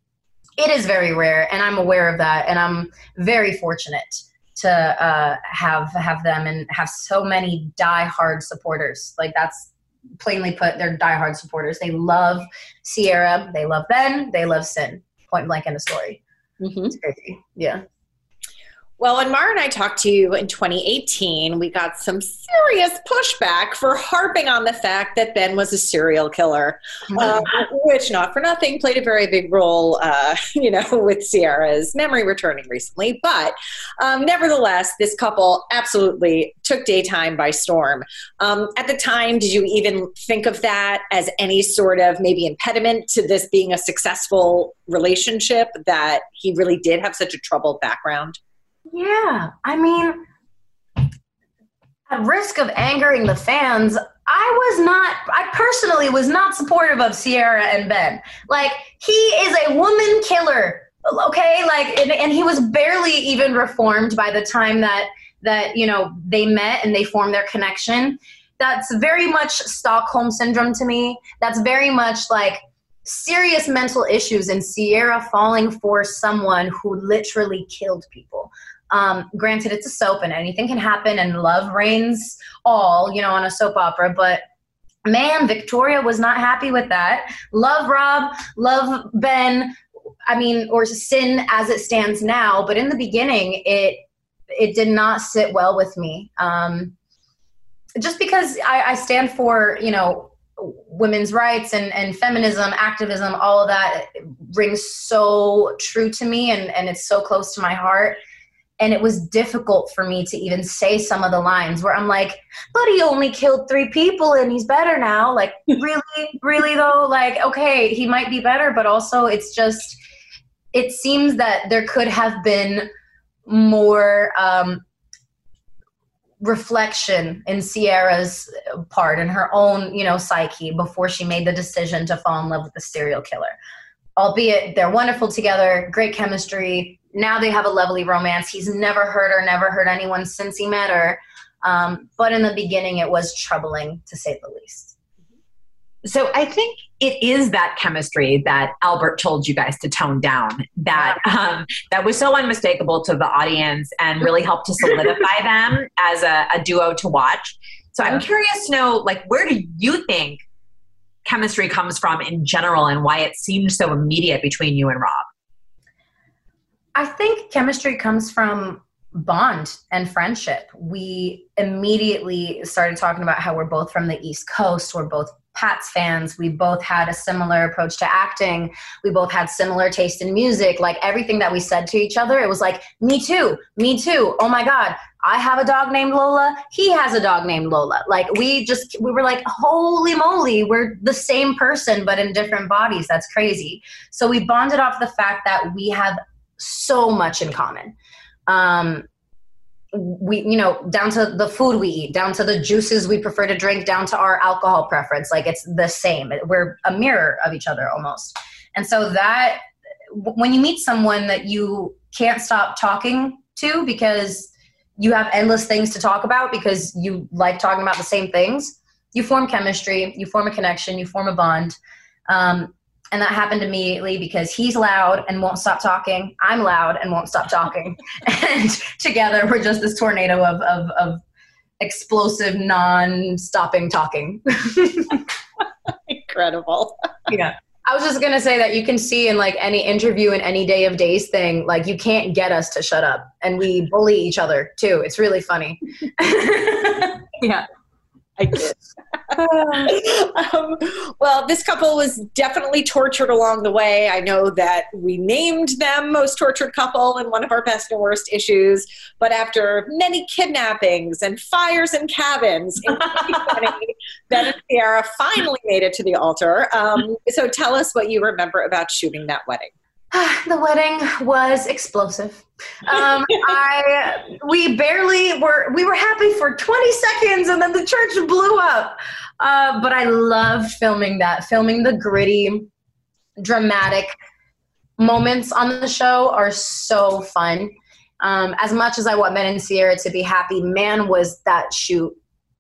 S4: it is very rare and I'm aware of that and I'm very fortunate to uh, have have them and have so many die-hard supporters. Like that's plainly put, they're diehard supporters. They love Ciara, they love Ben, they love Cin. Point blank in the story. Mm-hmm. It's crazy. Yeah.
S2: Well, when Mara and I talked to you in 2018, we got some serious pushback for harping on the fact that Ben was a serial killer, mm-hmm. uh, which, not for nothing, played a very big role, uh, [laughs] you know, with Ciara's memory returning recently. But um, nevertheless, this couple absolutely took daytime by storm. Um, at the time, did you even think of that as any sort of maybe impediment to this being a successful relationship? That he really did have such a troubled background?
S4: Yeah, I mean, at risk of angering the fans, I was not, I personally was not supportive of Ciara and Ben. Like, he is a woman killer, okay? Like, and, and, he was barely even reformed by the time that, that, you know, they met and they formed their connection. That's very much Stockholm syndrome to me. That's very much like serious mental issues and ciara falling for someone who literally killed people. Um, granted, it's a soap and anything can happen, and love reigns all, you know, on a soap opera, but man, Victoria was not happy with that. Love Rob, love Ben. I mean, or Cin as it stands now, but in the beginning, it it did not sit well with me. Um, just because I, I stand for you know women's rights and, and feminism, activism, all of that rings so true to me and, and it's so close to my heart. And it was difficult for me to even say some of the lines where I'm like, but he only killed three people and he's better now. Like, [laughs] really, really though? Like, okay, he might be better, but also it's just, it seems that there could have been more um, reflection in Ciara's part in her own, you know, psyche before she made the decision to fall in love with the serial killer. Albeit they're wonderful together, great chemistry. Now they have a lovely romance. He's never hurt her, never hurt anyone since he met her. Um, but in the beginning, it was troubling to say the least.
S3: So I think it is that chemistry that Albert told you guys to tone down that um, that was so unmistakable to the audience and really helped to solidify [laughs] them as a, a duo to watch. So I'm curious to know, like, where do you think chemistry comes from in general, and why it seemed so immediate between you and Rob?
S4: I think chemistry comes from bond and friendship. We immediately started talking about how we're both from the East Coast. We're both Pats fans. We both had a similar approach to acting. We both had similar taste in music. Like everything that we said to each other, it was like, me too, me too. Oh my God, I have a dog named Lola. He has a dog named Lola. Like we just, we were like, holy moly, we're the same person, but in different bodies. That's crazy. So we bonded off the fact that we have so much in common. Um, we you know down to the food we eat down to the juices we prefer to drink down to our alcohol preference like it's the same we're a mirror of each other almost and so that when you meet someone that you can't stop talking to because you have endless things to talk about because you like talking about the same things you form chemistry you form a connection you form a bond um, and that happened immediately because he's loud and won't stop talking. I'm loud and won't stop talking. [laughs] and together we're just this tornado of, of, of explosive, non stopping talking. [laughs]
S2: Incredible.
S4: yeah. I was just gonna say that you can see in like any interview and any day of days thing, like you can't get us to shut up, and we bully each other too. It's really funny. [laughs]
S2: yeah, I did. [laughs] um, well, this couple was definitely tortured along the way. I know that we named them most tortured couple in one of our best and worst issues, but after many kidnappings and fires in cabins, in [laughs] Ben and Ciara finally made it to the altar. Um, so tell us what you remember about shooting that wedding. [sighs]
S4: the wedding was explosive. Um, [laughs] I we barely were we were happy for 20 seconds and then the church blew up. Uh, but I loved filming that, filming the gritty, dramatic moments on the show are so fun. Um, as much as I want Ben and Ciara to be happy, man, was that shoot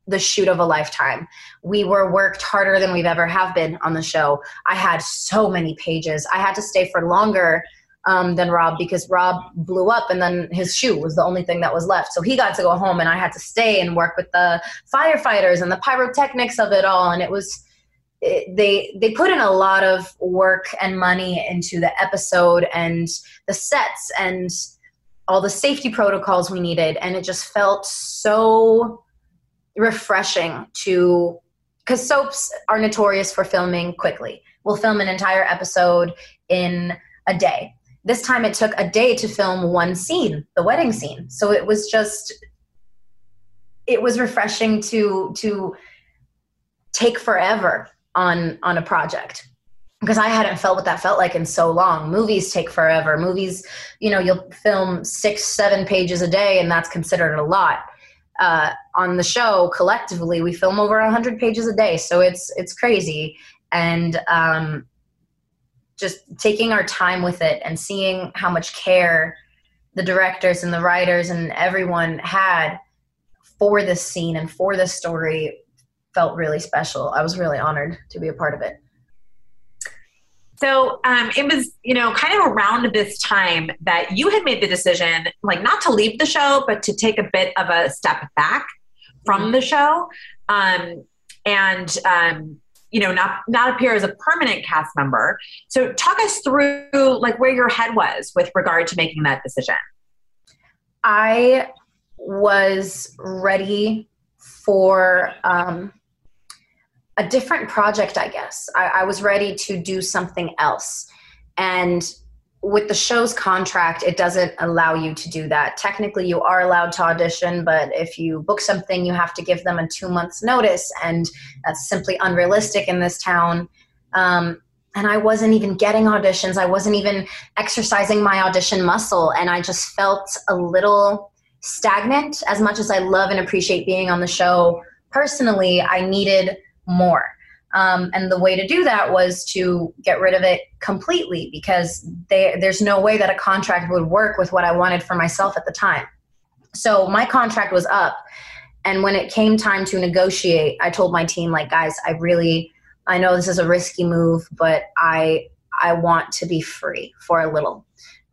S4: the shoot of a lifetime. We were worked harder than we've ever have been on the show. I had so many pages. I had to stay for longer um, than Rob because Rob blew up and then his shoe was the only thing that was left. So he got to go home and I had to stay and work with the firefighters and the pyrotechnics of it all. And it was, it, they they put in a lot of work and money into the episode and the sets and all the safety protocols we needed and it just felt so refreshing to because soaps are notorious for filming quickly. We'll film an entire episode in a day. This time it took a day to film one scene, the wedding scene. So it was just it was refreshing to to take forever on on a project because I hadn't felt what that felt like in so long. Movies take forever. Movies, you know, you'll film six, seven pages a day, and that's considered a lot uh, on the show collectively we film over 100 pages a day. So it's it's crazy. And um, just taking our time with it and seeing how much care the directors and the writers and everyone had for this scene and for this story felt really special. I was really honored to be a part of it
S3: so um, it was, you know, kind of around this time that you had made the decision, like not to leave the show, but to take a bit of a step back from mm-hmm. the show, um, and um, you know, not not appear as a permanent cast member. So talk us through like where your head was with regard to making that decision.
S4: I was ready for um, a different project, I guess. I, I was ready to do something else. And with the show's contract, it doesn't allow you to do that. Technically, you are allowed to audition, but if you book something, you have to give them a two months notice, and that's simply unrealistic in this town. Um, and I wasn't even getting auditions. I wasn't even exercising my audition muscle, and I just felt a little stagnant. As much as I love and appreciate being on the show, personally, I needed more. Um, and the way to do that was to get rid of it completely because they, there's no way that a contract would work with what I wanted for myself at the time. So my contract was up. And when it came time to negotiate, I told my team, like, guys, I really, I know this is a risky move, but I, I want to be free for a little.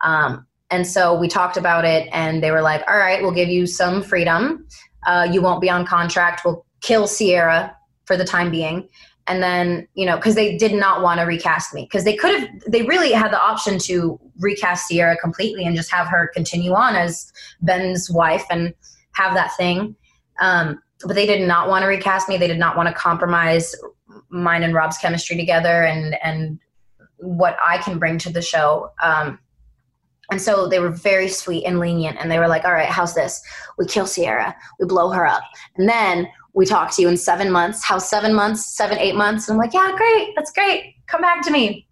S4: Um, and so we talked about it, and they were like, all right, we'll give you some freedom. Uh, you won't be on contract. We'll kill Ciara for the time being. And then you know because they did not want to recast me. Because they could have they really had the option to recast ciara completely and just have her continue on as ben's wife and have that thing. Um, but they did not want to recast me. They did not want to compromise mine and rob's chemistry together and and what i can bring to the show. Um, and so they were very sweet and lenient and they were like all right how's this? We kill ciara. We blow her up. And then we talk to you in seven months. How seven months, seven, eight months? And I'm like, yeah, great. That's great. Come back to me.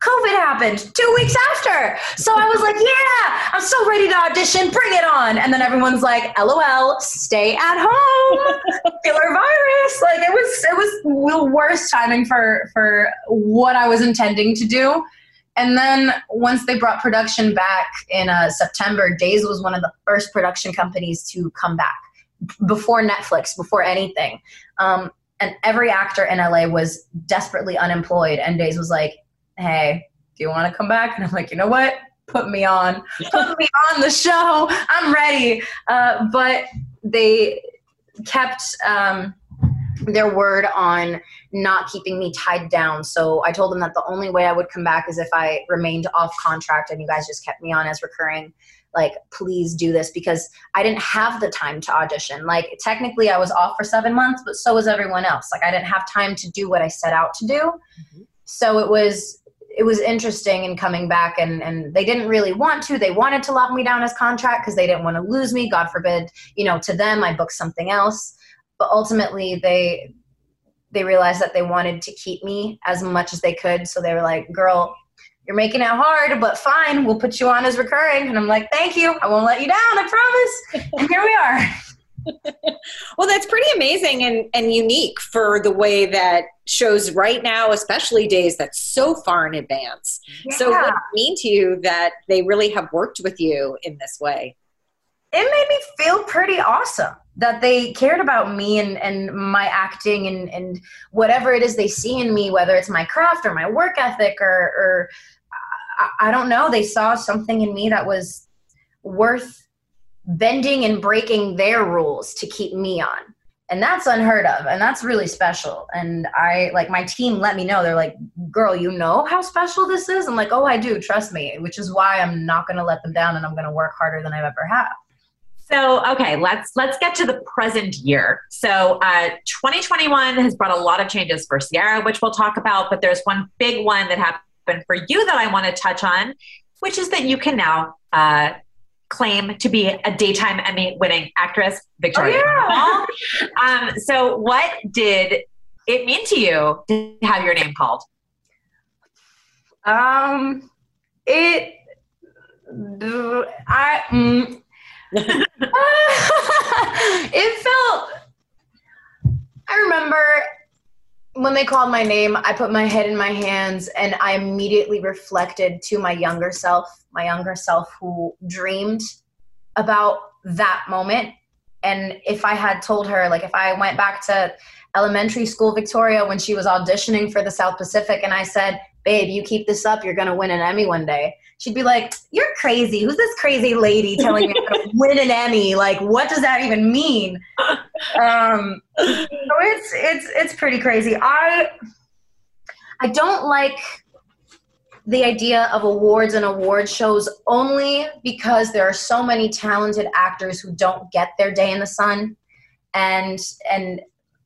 S4: COVID happened two weeks after. So I was like, yeah, I'm so ready to audition. Bring it on. And then everyone's like, LOL, stay at home. [laughs] Killer virus. Like it was, it was the worst timing for, for what I was intending to do. And then once they brought production back in uh, September, Days was one of the first production companies to come back before Netflix, before anything. Um, and every actor in LA was desperately unemployed. And Days was like, hey, do you want to come back? And I'm like, you know what? Put me on. Put me [laughs] on the show. I'm ready. Uh, but they kept um, their word on not keeping me tied down. So I told them that the only way I would come back is if I remained off contract and you guys just kept me on as recurring like please do this because i didn't have the time to audition. Like technically i was off for seven months but so was everyone else. Like i didn't have time to do what i set out to do. Mm-hmm. so it was it was interesting in coming back and and they didn't really want to. They wanted to lock me down as contract because they didn't want to lose me. God forbid you know to them i booked something else. But ultimately they they realized that they wanted to keep me as much as they could. So they were like girl you're making it hard, but fine, we'll put you on as recurring. And I'm like, thank you. I won't let you down, I promise. [laughs] and here we are. [laughs]
S2: well, that's pretty amazing and, and unique for the way that shows right now, especially days that's so far in advance. Yeah. So, what does it mean to you that they really have worked with you in this way?
S4: It made me feel pretty awesome that they cared about me and, and my acting and, and whatever it is they see in me, whether it's my craft or my work ethic or, or I, I don't know, they saw something in me that was worth bending and breaking their rules to keep me on. And that's unheard of. And that's really special. And I, like, my team let me know. They're like, girl, you know how special this is? I'm like, oh, I do. Trust me. Which is why I'm not going to let them down and I'm going to work harder than I've ever have.
S3: So, okay, let's let's get to the present year. So, uh, 2021 has brought a lot of changes for Ciara, which we'll talk about. But there's one big one that happened for you that I want to touch on, which is that you can now uh, claim to be a daytime Emmy winning actress, Victoria. Oh, yeah. um, so, what did it mean to you to have your name called?
S4: Um, it. I. Mm, [laughs] it felt. I remember when they called my name, I put my head in my hands and I immediately reflected to my younger self, my younger self who dreamed about that moment. And if I had told her, like, if I went back to elementary school Victoria when she was auditioning for the South Pacific and I said, babe, you keep this up, you're going to win an Emmy one day. She'd be like, you're crazy. Who's this crazy lady telling me I'm going to [laughs] win an Emmy? Like, what does that even mean? Um, so it's, it's, it's pretty crazy. I, I don't like the idea of awards and award shows only because there are so many talented actors who don't get their day in the sun and and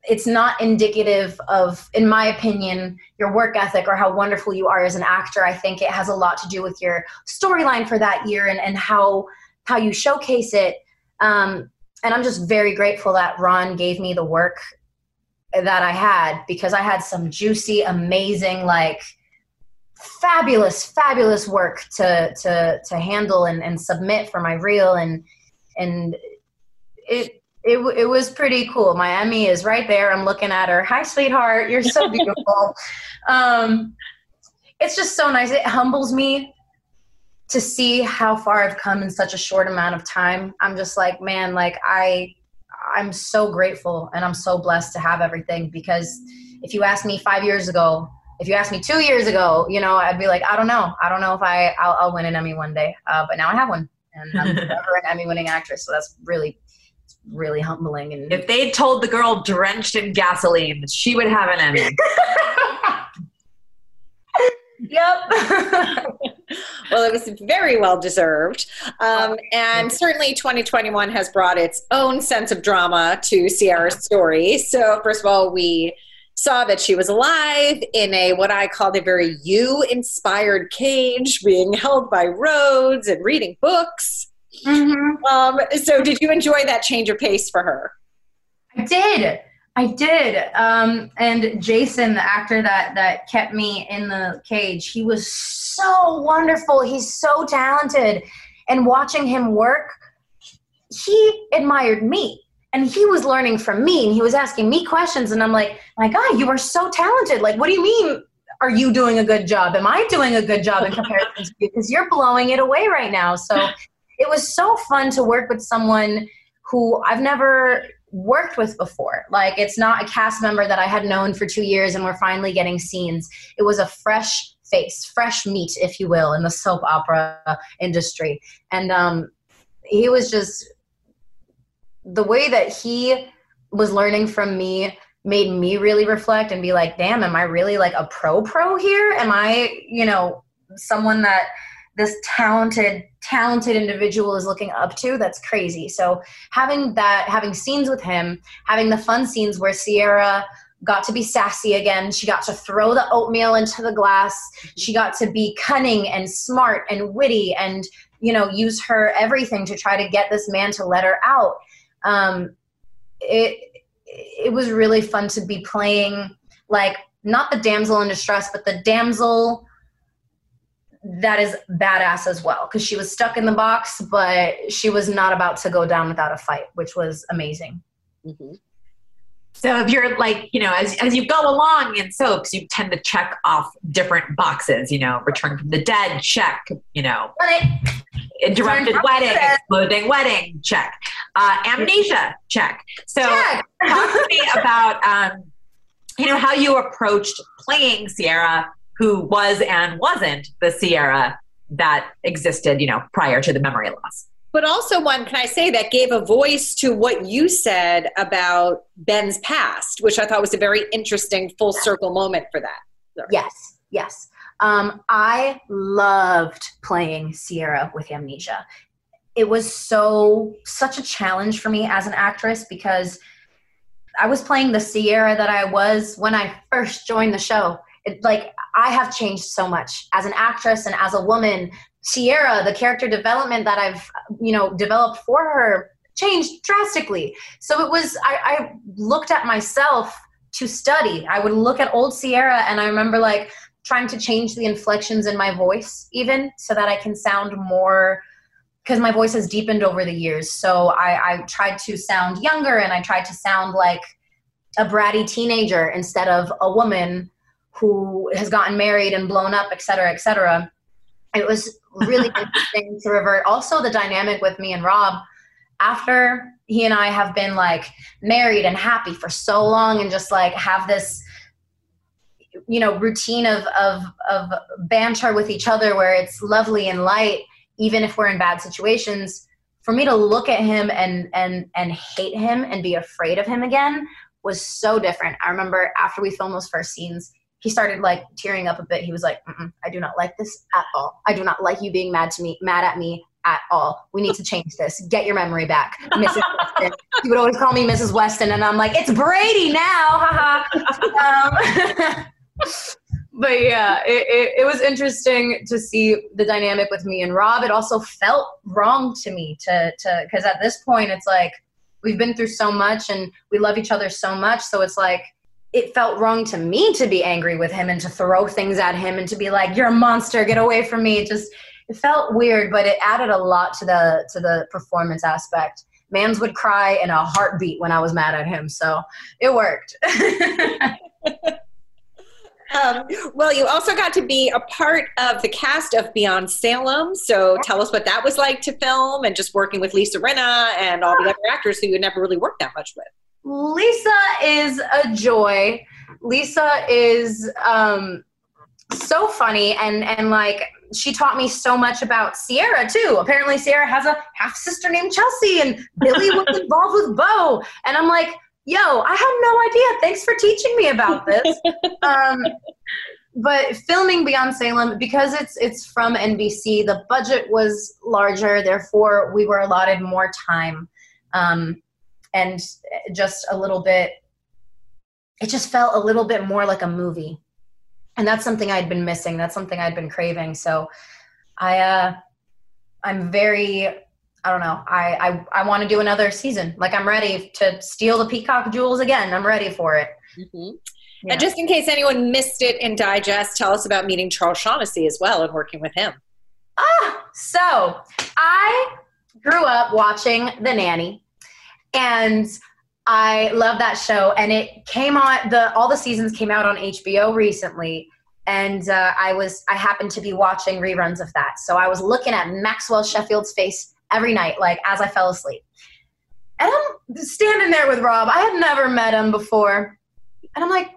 S4: it's not indicative of in my opinion your work ethic or how wonderful you are as an actor. I think it has a lot to do with your storyline for that year and, and how how you showcase it. Um, and i'm just very grateful that ron gave me the work that i had because i had some juicy amazing like fabulous fabulous work to to to handle and, and submit for my reel and and it it, it was pretty cool. My Emmy is right there. I'm looking at her. Hi, sweetheart. You're so [laughs] beautiful. um, it's just so nice. It humbles me to see how far I've come in such a short amount of time. I'm just like, man, like I, I'm so grateful and I'm so blessed to have everything because if you asked me five years ago, if you asked me two years ago, you know, I'd be like, I don't know. I don't know if I, I'll, I'll win an Emmy one day. Uh, but now I have one and I'm [laughs] an Emmy winning actress. So that's really really humbling. And
S3: if they told the girl drenched in gasoline, she would have an Emmy. [laughs]
S4: yep. [laughs]
S2: well, it was very well deserved. Um, and certainly 2021 has brought its own sense of drama to Ciara's story. So, first of all, we saw that she was alive in a what I called a very you inspired cage, being held by Rhodes and reading books. Mm-hmm. Um, so, did you enjoy that change of pace for her?
S4: I did. I did. Um, and Jason, the actor that that kept me in the cage, he was so wonderful. He's so talented, and watching him work, he admired me. And he was learning from me, and he was asking me questions, and I'm like, "My God, you are so talented! Like, what do you mean? Are you doing a good job? Am I doing a good job in [laughs] comparison to you? Because you're blowing it away right now." So it was so fun to work with someone who I've never worked with before. Like it's not a cast member that I had known for two years and we're finally getting scenes. It was a fresh face, fresh meat, if you will, in the soap opera industry. And um, he was just the way that he was learning from me made me really reflect and be like, damn, am I really like a pro pro here? Am I, you know, someone that this talented talented individual is looking up to that's crazy. So having that having scenes with him having the fun scenes where ciara got to be sassy again she got to throw the oatmeal into the glass she got to be cunning and smart and witty and you know use her everything to try to get this man to let her out. Um, it it was really fun to be playing like not the damsel in distress but the damsel that is badass as well because she was stuck in the box, but she was not about to go down without a fight, which was amazing. Mm-hmm.
S3: So if you're like, you know, as, as you go along in soaps, you tend to check off different boxes, you know, return from the dead, check, you know, wedding. interrupted wedding, exploding wedding, check, uh, amnesia, check. So check. talk to me about, um, you know, how you approached playing Ciara who was and wasn't the Ciara that existed, you know, prior to the memory loss.
S2: But also one, can I say, that gave a voice to what you said about Ben's past, which I thought was a very interesting full circle moment for that.
S4: Sorry. Yes, yes. Um, I loved playing Ciara with amnesia. It was so such a challenge for me as an actress because I was playing the Ciara that I was when I first joined the show like I have changed so much as an actress and as a woman. Ciara, the character development that I've you know developed for her changed drastically. So it was I, I looked at myself to study. I would look at old Ciara and I remember like trying to change the inflections in my voice even so that I can sound more because my voice has deepened over the years. So I, I tried to sound younger and I tried to sound like a bratty teenager instead of a woman who has gotten married and blown up, et cetera, et cetera. It was really [laughs] interesting to revert. Also, the dynamic with me and Rob after he and I have been like married and happy for so long and just like have this you know routine of of of banter with each other where it's lovely and light even if we're in bad situations for me to look at him and and and hate him and be afraid of him again was so different i remember after we filmed those first scenes he started like tearing up a bit. He was like, I do not like this at all. I do not like you being mad to me, mad at me at all. We need to change this. Get your memory back, Mrs. Weston. [laughs] He would always call me Mrs. Weston, and I'm like, it's Brady now, haha. um, [laughs] but yeah, it, it, it, was interesting to see the dynamic with me and Rob. It also felt wrong to me to to because at this point it's like we've been through so much and we love each other so much. So it's like it felt wrong to me to be angry with him and to throw things at him and to be like, "You're a monster, get away from me." It just it felt weird, but it added a lot to the to the performance aspect. Mans would cry in a heartbeat when I was mad at him, so it worked. [laughs]
S2: Um, well, you also got to be a part of the cast of Beyond Salem. So tell us what that was like to film and just working with Lisa Rinna and all the other actors who you never really worked that much with.
S4: Lisa is a joy. Lisa is um, so funny and and like she taught me so much about Ciara too. Apparently, Ciara has a half sister named Chelsea, and Billie [laughs] was involved with Bo. And I'm like, yo, I had no idea. Thanks for teaching me about this. [laughs] um, but filming Beyond Salem, because it's it's from NBC, the budget was larger. Therefore, we were allotted more time, um, and just a little bit. It just felt a little bit more like a movie, and that's something I'd been missing. That's something I'd been craving. So, I uh, I'm very I don't know. I I, I want to do another season. Like I'm ready to steal the peacock jewels again. I'm ready for it.
S2: Mm-hmm. Yeah. And just in case anyone missed it in digest, tell us about meeting Charles Shaughnessy as well and working with him.
S4: Ah, so I grew up watching The Nanny, and I love that show. And it came on the all the seasons came out on HBO recently, and uh, I was I happened to be watching reruns of that. So I was looking at Maxwell Sheffield's face every night, like as I fell asleep. And I'm standing there with Rob. I had never met him before. And I'm like,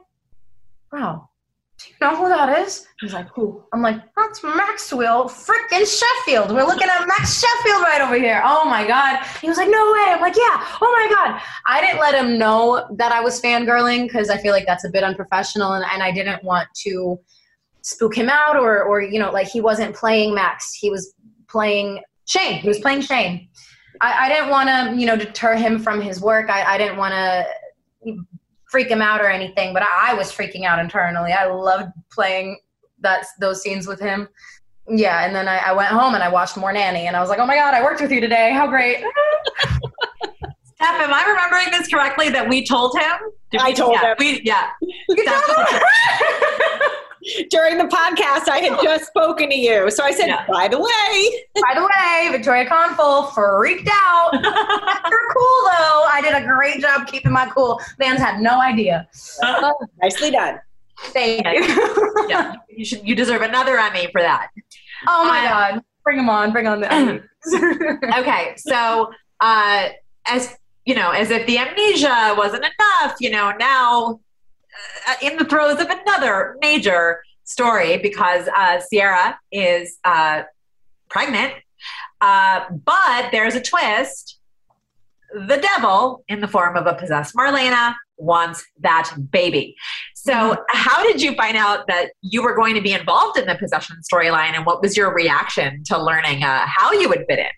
S4: wow, do you know who that is? He's like, who? I'm like, that's Maxwell freaking Sheffield. We're looking at Max Sheffield right over here. Oh my God. He was like, no way. I'm like, yeah. Oh my God. I didn't let him know that I was fangirling because I feel like that's a bit unprofessional and, and I didn't want to spook him out or, or, you know, like he wasn't playing Max. He was playing Shane. He was playing Shane. I, I didn't want to, you know, deter him from his work. I, I didn't want to freak him out or anything, but I, I was freaking out internally. I loved playing that those scenes with him. Yeah, and then I, I went home and I watched more Nanny, and I was like, oh my god, I worked with you today. How great! [laughs]
S3: Steph, am I remembering this correctly? That we told him.
S2: Did I told
S3: yeah,
S2: him.
S3: We, yeah. [laughs] [laughs]
S2: during the podcast, I had just spoken to you. So I said, yeah. by the way. [laughs]
S4: By the way, Victoria Konefal freaked out. [laughs] You're cool, though. I did a great job keeping my cool. Fans had no idea.
S2: Nicely done.
S4: Thank you.
S3: yeah, [laughs] you, should, you deserve another Emmy for that.
S4: Oh, my um, God. Bring them on. Bring on the [clears throat]
S3: okay, so uh, as you know, as if the amnesia wasn't enough, you know, now uh, in the throes of another major story because uh, Ciara is uh, pregnant. Uh, but there's a twist. The devil, in the form of a possessed Marlena, wants that baby. So, mm-hmm. how did you find out that you were going to be involved in the possession storyline, and what was your reaction to learning uh, how you would fit in?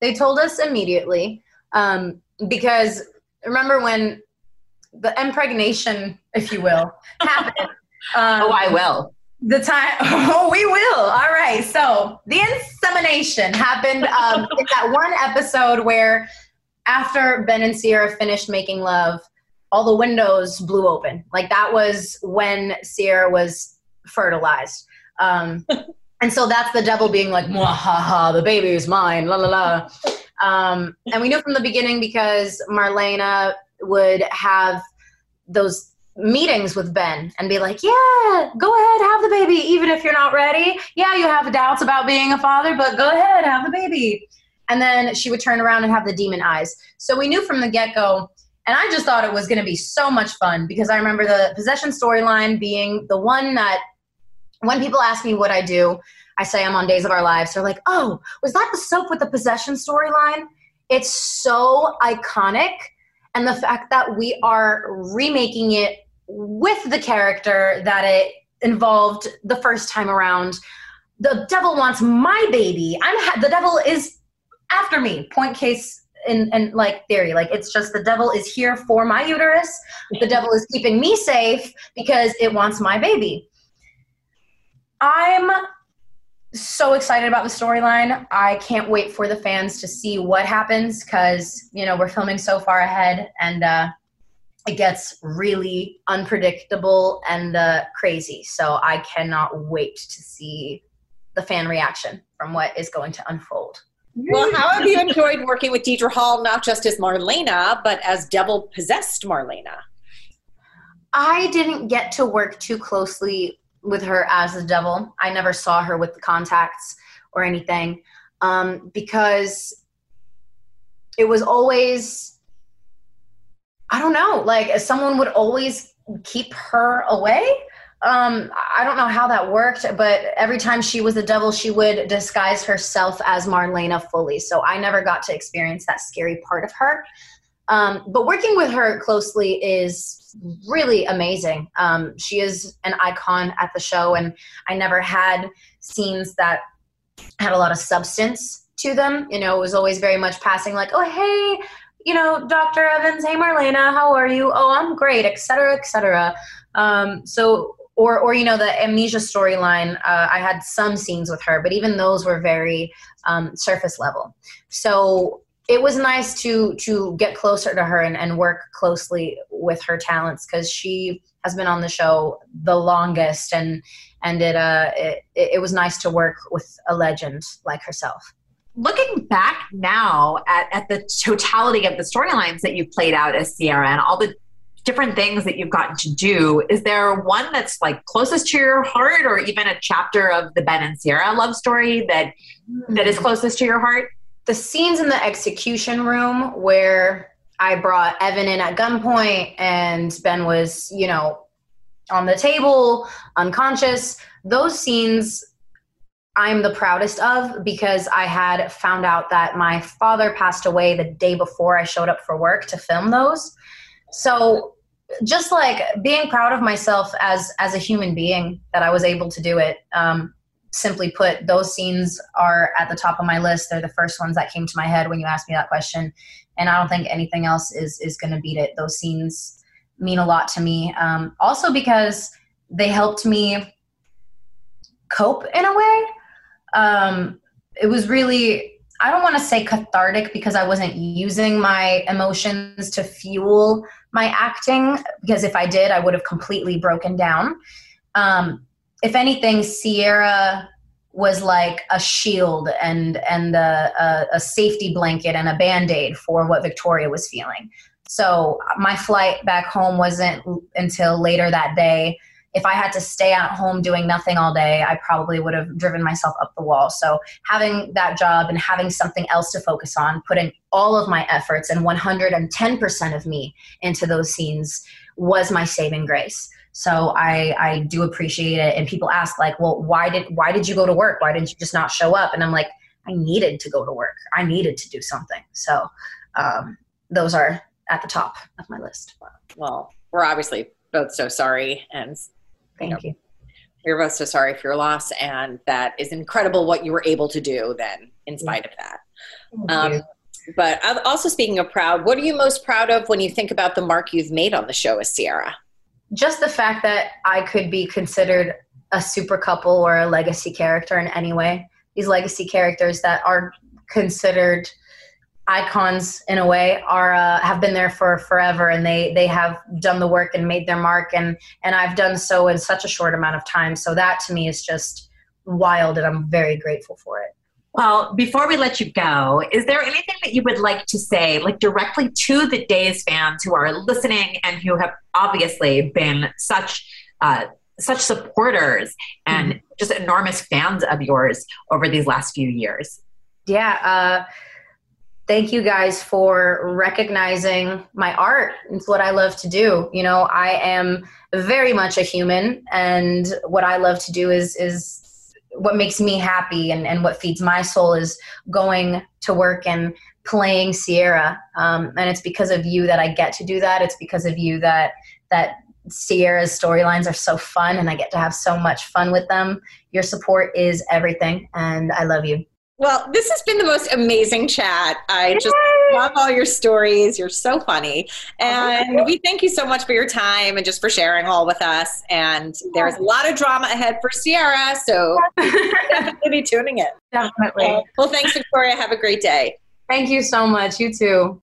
S4: They told us immediately um, because remember when the impregnation, if you will, happened.
S3: Um, [laughs] oh, I will.
S4: The time, [laughs] oh, we will. All right. So the insemination happened um, in that one episode where after Ben and Ciara finished making love, all the windows blew open. Like that was when Ciara was fertilized. Um, [laughs] and so that's the devil being like, ha ha, the baby is mine, la la la. Um, and we knew from the beginning because Marlena would have those meetings with Ben and be like, yeah, go ahead, have the baby, even if you're not ready. Yeah, you have doubts about being a father, but go ahead, have the baby. And then she would turn around and have the demon eyes. So we knew from the get go, and I just thought it was going to be so much fun because I remember the possession storyline being the one that when people ask me what I do, I say I'm on Days of Our Lives. They're like, oh, was that the soap with the possession storyline? It's so iconic and the fact that we are remaking it with the character that it involved the first time around the devil wants my baby. I'm ha- the devil is after me. Point case in, in like theory. Like it's just the devil is here for my uterus. The devil is keeping me safe because it wants my baby. I'm so excited about the storyline. I can't wait for the fans to see what happens because you know we're filming so far ahead and uh, it gets really unpredictable and uh, crazy. So I cannot wait to see the fan reaction from what is going to unfold.
S2: Well, how have you enjoyed working with Deidre Hall, not just as Marlena, but as devil possessed Marlena?
S4: I didn't get to work too closely with her as the devil. I never saw her with the contacts or anything um, because it was always, I don't know, like someone would always keep her away um, I don't know how that worked, but every time she was the devil, she would disguise herself as Marlena fully. So I never got to experience that scary part of her. Um, but working with her closely is really amazing. Um, she is an icon at the show, and I never had scenes that had a lot of substance to them. You know, it was always very much passing, like, oh, hey, you know, Dr. Evans, hey, Marlena, how are you? Oh, I'm great, etc., etc. Um, so or or you know the amnesia storyline uh, i had some scenes with her but even those were very um, surface level so it was nice to to get closer to her and, and work closely with her talents because she has been on the show the longest and and it uh it, it was nice to work with a legend like herself
S3: looking back now at, at the totality of the storylines that you've played out as Ciara and all the different things that you've gotten to do. Is there one that's like closest to your heart, or even a chapter of the Ben and Ciara love story that that is closest to your heart?
S4: The scenes in the execution room where I brought Evan in at gunpoint and Ben was, you know, on the table, unconscious. Those scenes I'm the proudest of because I had found out that my father passed away the day before I showed up for work to film those. So just like being proud of myself as as a human being that I was able to do it. Um, simply put, those scenes are at the top of my list. They're the first ones that came to my head when you asked me that question, and I don't think anything else is is going to beat it. Those scenes mean a lot to me. Um, also because they helped me cope in a way. Um, it was really I don't want to say cathartic because I wasn't using my emotions to fuel my acting because if I did, I would have completely broken down. Um, if anything, Ciara was like a shield and and a, a, a safety blanket and a band aid for what Victoria was feeling. So my flight back home wasn't until later that day if I had to stay at home doing nothing all day, I probably would have driven myself up the wall. So having that job and having something else to focus on, putting all of my efforts and 110% of me into those scenes was my saving grace. So I, I do appreciate it. And people ask like, well, why did, why did you go to work? Why didn't you just not show up? And I'm like, I needed to go to work. I needed to do something. So um, those are at the top of my list.
S2: Well, we're obviously both so sorry and
S4: Thank you. Know, you.
S2: We're both so sorry for your loss, and that is incredible what you were able to do then, in spite of that. Um, but also speaking of proud, what are you most proud of when you think about the mark you've made on the show as Ciara?
S4: Just the fact that I could be considered a super couple or a legacy character in any way. These legacy characters that are considered icons in a way are uh, have been there for forever and they they have done the work and made their mark and and I've done so in such a short amount of time so that to me is just wild and I'm very grateful for it.
S3: Well, before we let you go, is there anything that you would like to say, like directly to the Days fans who are listening and who have obviously been such uh, such supporters and mm-hmm. just enormous fans of yours over these last few years?
S4: Yeah, uh, thank you guys for recognizing my art. It's what I love to do. You know, I am very much a human, and what I love to do is is what makes me happy and, and what feeds my soul is going to work and playing Ciara. Um, and it's because of you that I get to do that. It's because of you that that Ciara's storylines are so fun and I get to have so much fun with them. Your support is everything, and I love you.
S2: Well, this has been the most amazing chat. I just love all your stories. You're so funny. Oh, and we thank you so much for your time and just for sharing all with us. And there's a lot of drama ahead for Ciara, so [laughs] definitely be tuning in.
S4: Definitely.
S2: Well, thanks, Victoria. Have a great day.
S4: Thank you so much. You too.